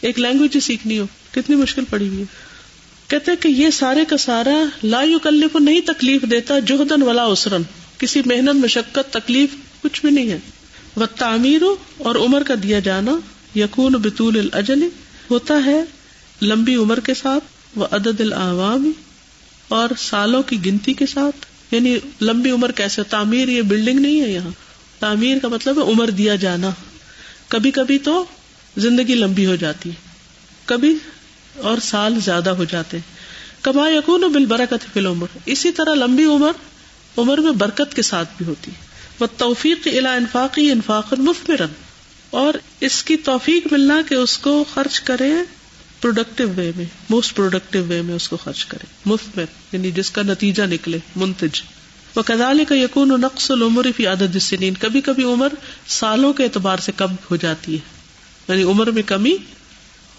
ایک لینگویج سیکھنی ہو، کتنی مشکل پڑی ہوئی ہے۔ کہتے کہ یہ سارے کا سارا لا کلف نہیں تکلیف دیتا جوہدن والا اسرن کسی محنت، مشقت، تکلیف کچھ بھی نہیں ہے۔ وہ تعمیر اور عمر کا دیا جانا یقون بطول الجل ہوتا ہے لمبی عمر کے ساتھ، وہ عدد العوام اور سالوں کی گنتی کے ساتھ۔ یعنی لمبی عمر کیسے؟ تعمیر یہ بلڈنگ نہیں ہے یہاں۔ تعمیر کا مطلب ہے عمر دیا جانا۔ کبھی کبھی تو زندگی لمبی ہو جاتی ہے۔ کبھی اور سال زیادہ ہو جاتے کما یقون بال برکت فل عمر اسی طرح لمبی عمر عمر میں برکت کے ساتھ بھی ہوتی ہے۔ وہ توفیق الا انفاقی، انفاق مفمرن اور اس کی توفیق ملنا کہ اس کو خرچ کرے پروڈکٹیو وے میں موسٹ پروڈکٹیو وے میں اس کو خرچ کرے۔ مفت میں یعنی جس کا نتیجہ نکلے، منتج۔ وہ کدال کا یقون و نقص العمر فی عدد سنین کبھی کبھی عمر سالوں کے اعتبار سے کم ہو جاتی ہے۔ یعنی عمر میں کمی۔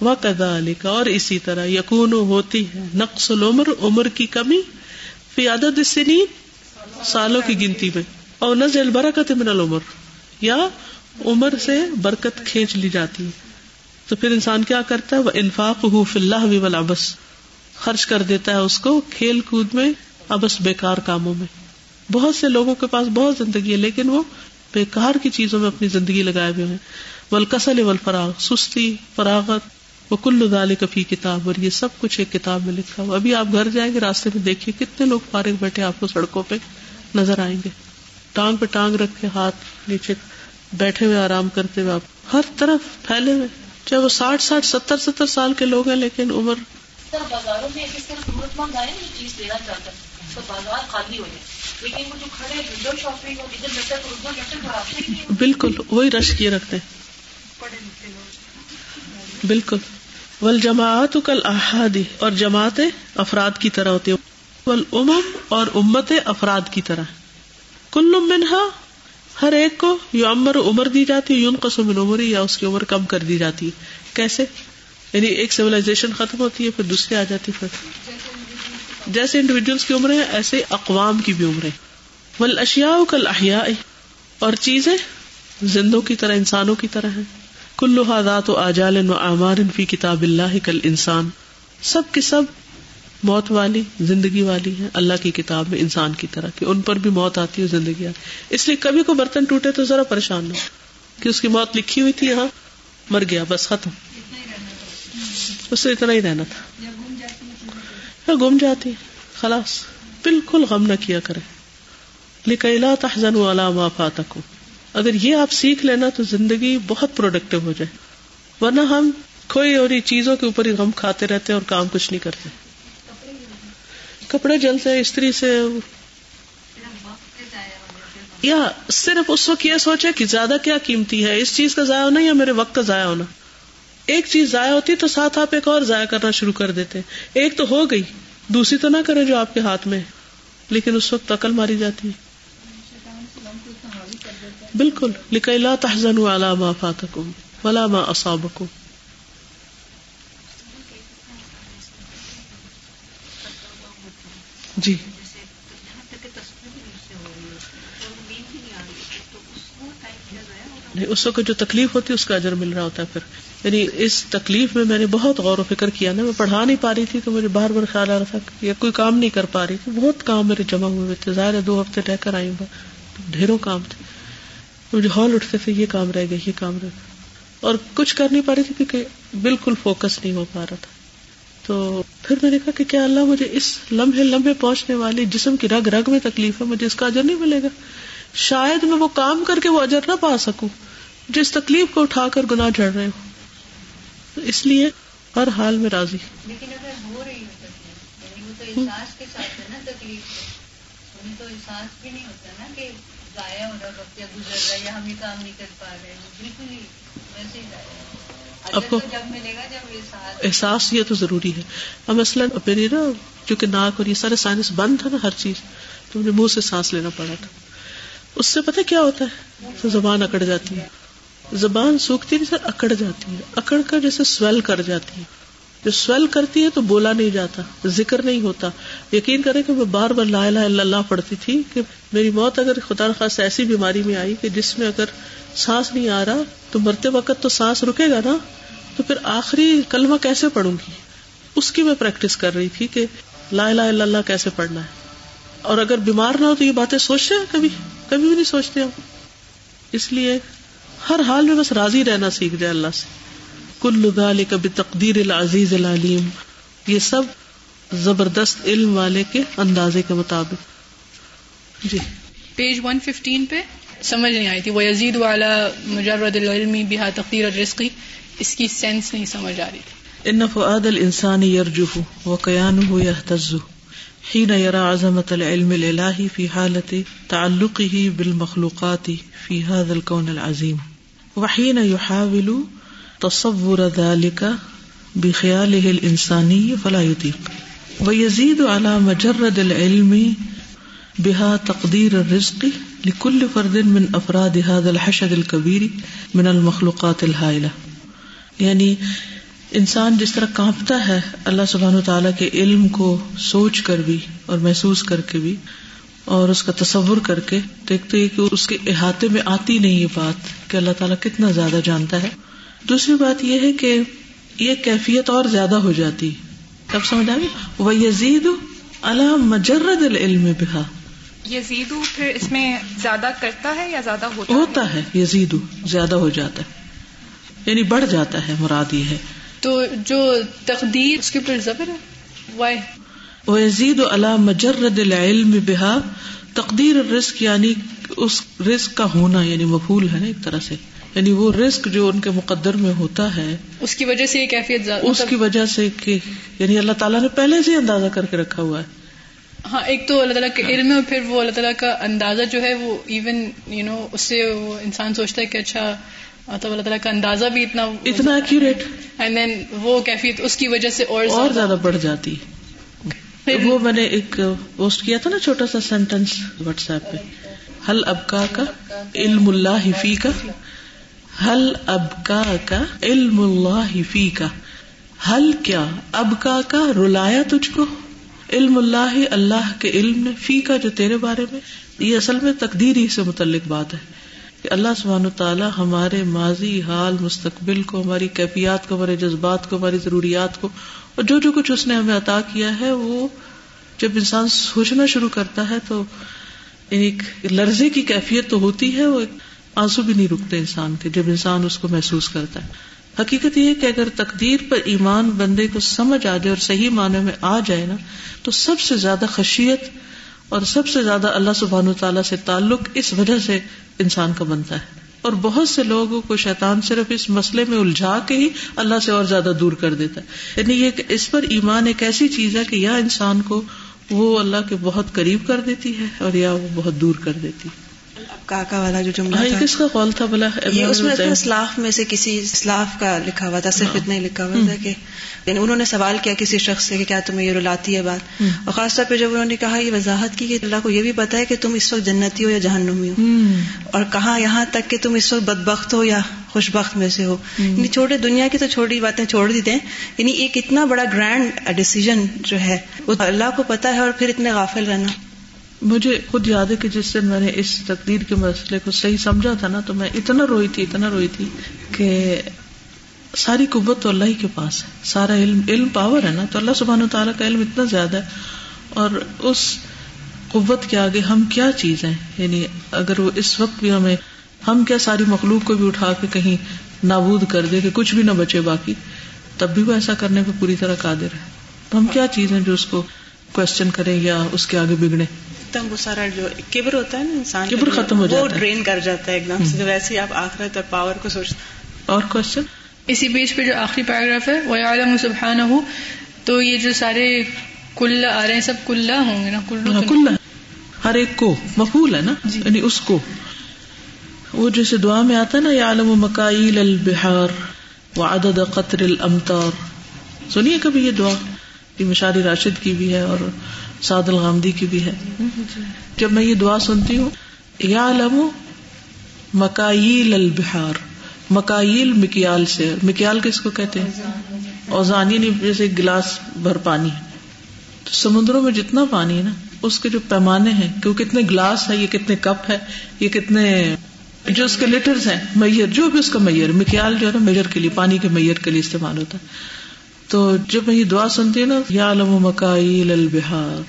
و کدال کا اور اسی طرح یقون ہوتی ہے، نقص العمر، عمر کی کمی۔ فی عدد سنین سالوں کی گنتی میں اور نزل برکت من العمر، یا عمر سے برکت کھینچ لی جاتی ہے۔ تو پھر انسان کیا کرتا ہے؟ وہ انفاق ہو فلاح والا ابس خرچ کر دیتا ہے اس کو کھیل کود میں ابس بیکار کاموں میں۔ بہت سے لوگوں کے پاس بہت زندگی ہے، لیکن وہ بیکار کی چیزوں میں اپنی زندگی لگائے ہوئے ہیں۔ ولکسل ول سستی، فراغت۔ وہ کل دال کفی کتاب، اور یہ سب کچھ ایک کتاب میں لکھا ہوا۔ ابھی آپ گھر جائیں گے، راستے میں دیکھیے کتنے لوگ فارغ بیٹھے آپ کو سڑکوں پہ۔ نظر آئیں گے۔ ٹانگ پہ ٹانگ رکھ کے ہاتھ نیچے بیٹھے ہوئے آرام کرتے ہوئے آپ ہر طرف پھیلے ہوئے۔ چاہے وہ ساٹھ ساٹھ ستر ستر سال کے لوگ ہیں لیکن عمر بازاروں میں کس طرح ضرورت مند آئے نا چیز لینا چاہتا ہے۔ تو بازار خالی ہو جائے۔ لیکن وہ جو کھڑے ونڈو شاپنگ اور ادھر بیٹھے تو ادھر بیٹھے بڑھاتے بالکل وہی رش کیے رکھتے بالکل ول جماعت کل احادی اور جماعت افراد کی طرح ہوتی ول امم اور امت افراد کی طرح۔ کل منہا، ہر ایک کو یو عمر عمر دی جاتی ہے یون قسم عمری، یا اس کی عمر کم کر دی جاتی۔ ہے کیسے؟ یعنی ایک سیولاشن ختم ہوتی ہے، پھر دوسری آ جاتی پھر۔ جیسے انڈیویجلس کی عمریں ایسے اقوام کی بھی عمریں ول اشیا کل احیا اور چیزیں زندوں کی طرح، انسانوں کی طرح ہیں۔ کلو حادات و آجال و اعمار فی کتاب اللہ کل انسان سب کے سب موت والی زندگی والی ہے اللہ کی کتاب میں انسان کی طرح کہ ان پر بھی موت آتی ہے، زندگی آتی اس لیے کبھی کو برتن ٹوٹے تو ذرا پریشان نہ کہ اس کی موت لکھی ہوئی تھی یہاں، مر گیا، بس ختم۔ اس سے اتنا ہی رہنا تھا۔ گم جاتی خلاص۔ بالکل غم نہ کیا کرے۔ لکیلا تحزن والا ما فاتکم۔ اگر یہ آپ سیکھ لینا تو زندگی بہت پروڈکٹیو ہو جائے۔ ورنہ ہم کوئی اور چیزوں کے اوپر ہی غم کھاتے رہتے اور کام کچھ نہیں کرتے۔ کپڑے جلتے استری سے۔ یا صرف اس وقت یہ سوچے کہ زیادہ کیا قیمتی ہے، اس چیز کا ضائع ہونا یا میرے وقت کا ضائع ہونا؟ ایک چیز ضائع ہوتی تو ساتھ آپ ایک اور ضائع کرنا شروع کر دیتے۔ ایک تو ہو گئی، دوسری تو نہ کرے جو آپ کے ہاتھ میں لیکن اس وقت عقل ماری جاتی۔ ہے بالکل لکیلا تحزن والا ما فاتکم ولا ما اصابکم۔ جی۔ اس وقت جو تکلیف ہوتی ہے، اس کا اجر مل رہا ہوتا ہے پھر۔ یعنی اس تکلیف میں میں نے بہت غور و فکر کیا نا، میں پڑھا نہیں پا رہی تھی تو مجھے بار بار خیال آ رہا تھا یا کوئی کام نہیں کر پا رہی تھی۔ بہت کام میرے جمع ہوئے تھے۔ ظاہر ہے دو ہفتے رہ کر آئی ہوں ڈھیروں کام تھے۔ مجھے ہال اٹھتے تھے یہ کام رہ گیا، یہ کام رہ گیا۔ اور کچھ کر نہیں پا رہی تھی کیونکہ بالکل فوکس نہیں ہو پا رہا تھا۔ تو پھر میں نے کہا کہ کیا اللہ مجھے اس لمحے لمحے پہنچنے والی جسم کی رگ رگ میں تکلیف ہے، مجھے اس کا اجر نہیں ملے گا۔ شاید میں وہ کام کر کے وہ اجر نہ پا سکوں جس تکلیف کو اٹھا کر گناہ جڑ رہے ہو اس لیے ہر حال میں راضی۔ لیکن اگر ہو رہی یعنی تو احساس کے ساتھ ہے نا تکلیف تو احساس بھی نہیں ہوتا نا کہ ضائع ہو رہا وقت یا گزر رہا یا ہم یہ کام نہیں کر پا رہے۔ ہیں بالکل ہی ویسے ہی آپ کو احساس یہ تو ضروری ہے۔ اب مثلاً میری نا کیونکہ ناک اور یہ سارے سائنس بند تھا نا ہر چیز، تو مجھے منہ سے سانس لینا پڑا تھا۔ اس سے پتہ کیا ہوتا ہے؟ تو زبان اکڑ جاتی ہے۔ زبان سوکھتی نہیں سر اکڑ جاتی ہے۔ اکڑ کر جیسے سویل کر جاتی ہے۔ جو سویل کرتی ہے تو بولا نہیں جاتا، ذکر نہیں ہوتا۔ یقین کرے کہ میں بار بار لا الہ الا اللہ پڑھتی تھی کہ میری موت اگر خدا نخواست ایسی بیماری میں آئی کہ جس میں اگر سانس نہیں آ رہا، تو مرتے وقت تو سانس رکے گا نا۔ تو پھر آخری کلمہ کیسے پڑھوں گی؟ اس کی میں پریکٹس کر رہی تھی کہ لا الہ الا اللہ کیسے پڑھنا ہے۔ اور اگر بیمار نہ ہو تو یہ باتیں سوچتے ہیں کبھی؟ کبھی بھی نہیں سوچتے ہم۔ اس لیے ہر حال میں بس راضی رہنا سیکھ جائے اللہ سے۔ کل ذالک کبھی تقدیر العزیز العلیم۔ یہ سب زبردست علم والے کے اندازے کے مطابق۔ جی۔ پیج 115 پہ سمجھ نہیں آئی تھی۔ وہ یزید والا مجرد العلمی بہا تقدیر الرزقی اس کی سینس نہیں سمجھ آ رہی تھی۔ ان فؤاد الانسان يرجف وكيانه يهتز حين يرى عظمة العلم الالهي في حالة تعلقه بالمخلوقات في هذا الكون العظيم وحين يحاول تصور ذلك بخياله الإنساني فلا يطيق. ويزيد على مجرد العلم بها تقدير الرزق لكل فرد من أفراد هذا الحشد الكبير من المخلوقات الهائلة. یعنی انسان جس طرح کانپتا ہے، اللہ سبحانہ تعالیٰ کے علم کو سوچ کر بھی اور محسوس کر کے بھی اور اس کا تصور کر کے دیکھتے کہ اس کے احاطے میں آتی نہیں یہ بات کہ اللہ تعالیٰ کتنا زیادہ جانتا ہے۔ دوسری بات یہ ہے کہ یہ کیفیت اور زیادہ ہو جاتی کب سمجھ آئے وہ یزید اللہ مجرد العلم بہا یزید پھر اس میں زیادہ کرتا ہے یا زیادہ ہوتا ہوتا ہے یزید زیادہ ہو جاتا ہے۔ یعنی بڑھ جاتا ہے مراد یہ ہے۔ تو جو تقدیر اس کے اوپر زبر ہے؟ وائی وہ یزید اللہ مجرد العلم بہا تقدیر رزق یعنی اس رزق کا ہونا یعنی مفول ہے نا ایک طرح سے۔ یعنی وہ رزق جو ان کے مقدر میں ہوتا ہے اس کی وجہ سے یہ کیفیت اس کی وجہ سے کہ یعنی اللہ تعالیٰ نے پہلے سے اندازہ کر کے رکھا ہوا ہے۔ ہاں ایک تو اللہ تعالیٰ کے علم ہے اور پھر وہ اللہ تعالیٰ کا اندازہ جو ہے وہ ایون یو نو اس سے وہ انسان سوچتا ہے کہ اچھا مطلب اللہ تعالیٰ کا اندازہ بھی اتنا اتنا ایکوریٹ اینڈ دین وہ کیفیت اس کی وجہ سے اور اور زیادہ۔ بڑھ جاتی۔ وہ میں نے ایک پوسٹ کیا تھا نا چھوٹا سا سینٹینس واٹس ایپ پہ۔ حل ابکا کا علم اللہ حفی کا حل ابکا کا علم اللہ حفی کا حل کیا؟ ابکا کا رلایا تجھ کو۔ علم اللہ اللہ کے علم نے فی کا جو تیرے بارے میں۔ یہ اصل میں تقدیر ہی سے متعلق بات ہے کہ اللہ سبحانہ تعالیٰ ہمارے ماضی، حال، مستقبل کو، ہماری کیفیات کو، ہمارے جذبات کو، ہماری ضروریات کو اور جو جو کچھ اس نے ہمیں عطا کیا ہے، وہ جب انسان سوچنا شروع کرتا ہے تو ایک لرزے کی کیفیت تو ہوتی ہے، وہ آنسو بھی نہیں رکتے انسان کے، جب انسان اس کو محسوس کرتا ہے۔ حقیقت یہ کہ اگر تقدیر پر ایمان بندے کو سمجھ آ جائے اور صحیح معنی میں آ جائے نا، تو سب سے زیادہ خشیت اور سب سے زیادہ اللہ سبحان تعالیٰ سے تعلق اس وجہ سے انسان کا بنتا ہے۔ اور بہت سے لوگوں کو شیطان صرف اس مسئلے میں الجھا کے ہی اللہ سے اور زیادہ دور کر دیتا ہے۔ یعنی یہ اس پر ایمان ایک ایسی چیز ہے کہ یا انسان کو وہ اللہ کے بہت قریب کر دیتی ہے اور یا وہ بہت دور کر دیتی ہے۔ کاکا والا جو جملہ ہاں، کس کا قول تھا بلا؟ یہ اس میں اسلاف میں سے کسی اسلاف کا لکھا ہوا تھا صرف ہاں۔ اتنا ہی لکھا ہوا تھا کہ یعنی انہوں نے سوال کیا کسی شخص سے کہ کیا تمہیں یہ رلاتی ہے بات؟ اور خاص طور پہ جب انہوں نے کہا یہ وضاحت کی کہ اللہ کو یہ بھی پتا ہے کہ تم اس وقت جنتی ہو یا جہنمی ہو۔ اور کہا یہاں تک کہ تم اس وقت بدبخت ہو یا خوش بخت میں سے ہو۔ یعنی چھوٹے دنیا کی تو چھوٹی باتیں چھوڑ دی دیں یعنی ایک اتنا بڑا گرینڈ ڈیسیزن جو ہے وہ اللہ کو پتا ہے اور پھر اتنے غافل رہنا۔ مجھے خود یاد ہے کہ جس دن میں نے اس تقدیر کے مسئلے کو صحیح سمجھا تھا نا، تو میں اتنا روئی تھی، اتنا روئی تھی کہ ساری قوت تو اللہ ہی کے پاس ہے۔ سارا علم علم پاور ہے نا۔ تو اللہ سبحانہ و تعالیٰ کا علم اتنا زیادہ ہے۔ اور اس قوت کے آگے ہم کیا چیز ہیں؟ یعنی اگر وہ اس وقت بھی ہمیں، ہم کیا ساری مخلوق کو بھی اٹھا کے کہیں نابود کر دے کہ کچھ بھی نہ بچے باقی، تب بھی وہ ایسا کرنے پہ پوری طرح قادر ہے۔ تو ہم کیا چیز ہیں جو اس کو کوشچن کریں یا اس کے آگے بگڑے تم وہ سارا جو کبر ہوتا ہے نا انسان کبر ختم ہو جاتا وہ ڈرین کر جاتا ہے ایک دم سے ویسے ہی آپ آخرت اور پاور کو سوچتے اور کوشچن اسی پیج پہ جو آخری پیراگراف ہے وہ عالم سبحانہ ہو تو یہ جو سارے کل آ رہے ہیں سب کلّا ہوں گے نا کلو کلّا ہر ایک کو مفول ہے نا؟ یعنی اس کو۔ وہ جیسے دعا میں آتا ہے نا یا عالم مکائل البہار و عدد قطر الامتار سنیے کبھی یہ دعا۔ یہ مشاری راشد کی بھی ہے اور سعد الغامدی کی بھی ہے۔ جب میں یہ دعا سنتی ہوں یا علم مکائل البہار مکائل مکیال سے، مکیال کس کو کہتے ہیں؟ اوزانی نہیں، جیسے گلاس بھر پانی۔ تو سمندروں میں جتنا پانی ہے نا، اس کے جو پیمانے ہیں، کہ وہ کتنے گلاس ہے، یہ کتنے کپ ہے، یہ کتنے جو اس کے لیٹرز ہیں، میئر، جو بھی اس کا میئر، مکیال جو ہے نا میجر کے لیے، پانی کے میئر کے لیے استعمال ہوتا ہے۔ تو جب میں یہ دعا سنتی ہوں نا، یا علم مکائل البہار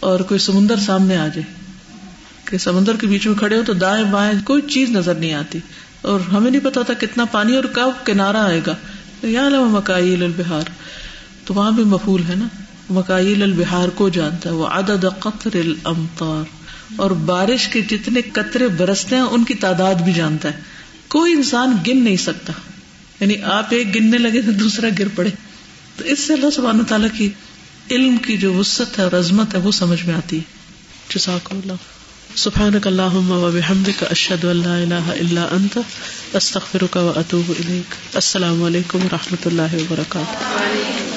اور کوئی سمندر سامنے آ جائے، کہ سمندر کے بیچ میں کھڑے ہو تو دائیں بائیں کوئی چیز نظر نہیں آتی، اور ہمیں نہیں پتا تھا کتنا پانی اور کب کنارا آئے گا۔ یا علم مکائل البہار تو وہاں بھی مفول ہے نا۔ مکائل البہار کو جانتا ہے وہ عدد قطر الامطار، اور بارش کے جتنے قطرے برستے ہیں، ان کی تعداد بھی جانتا ہے۔ کوئی انسان گن نہیں سکتا۔ یعنی آپ ایک گننے لگے تو دوسرا گر پڑے۔ تو اس سے اللہ سبحانہ تعالیٰ کی علم کی جو وسط ہے اور عظمت ہے وہ سمجھ میں آتی۔ ہے جساک اللہ سبحانك اللهم وبحمدك اشهد ان لا اله الا انت استغفرك واتوب اليك السلام علیکم و رحمۃ اللہ وبرکاتہ۔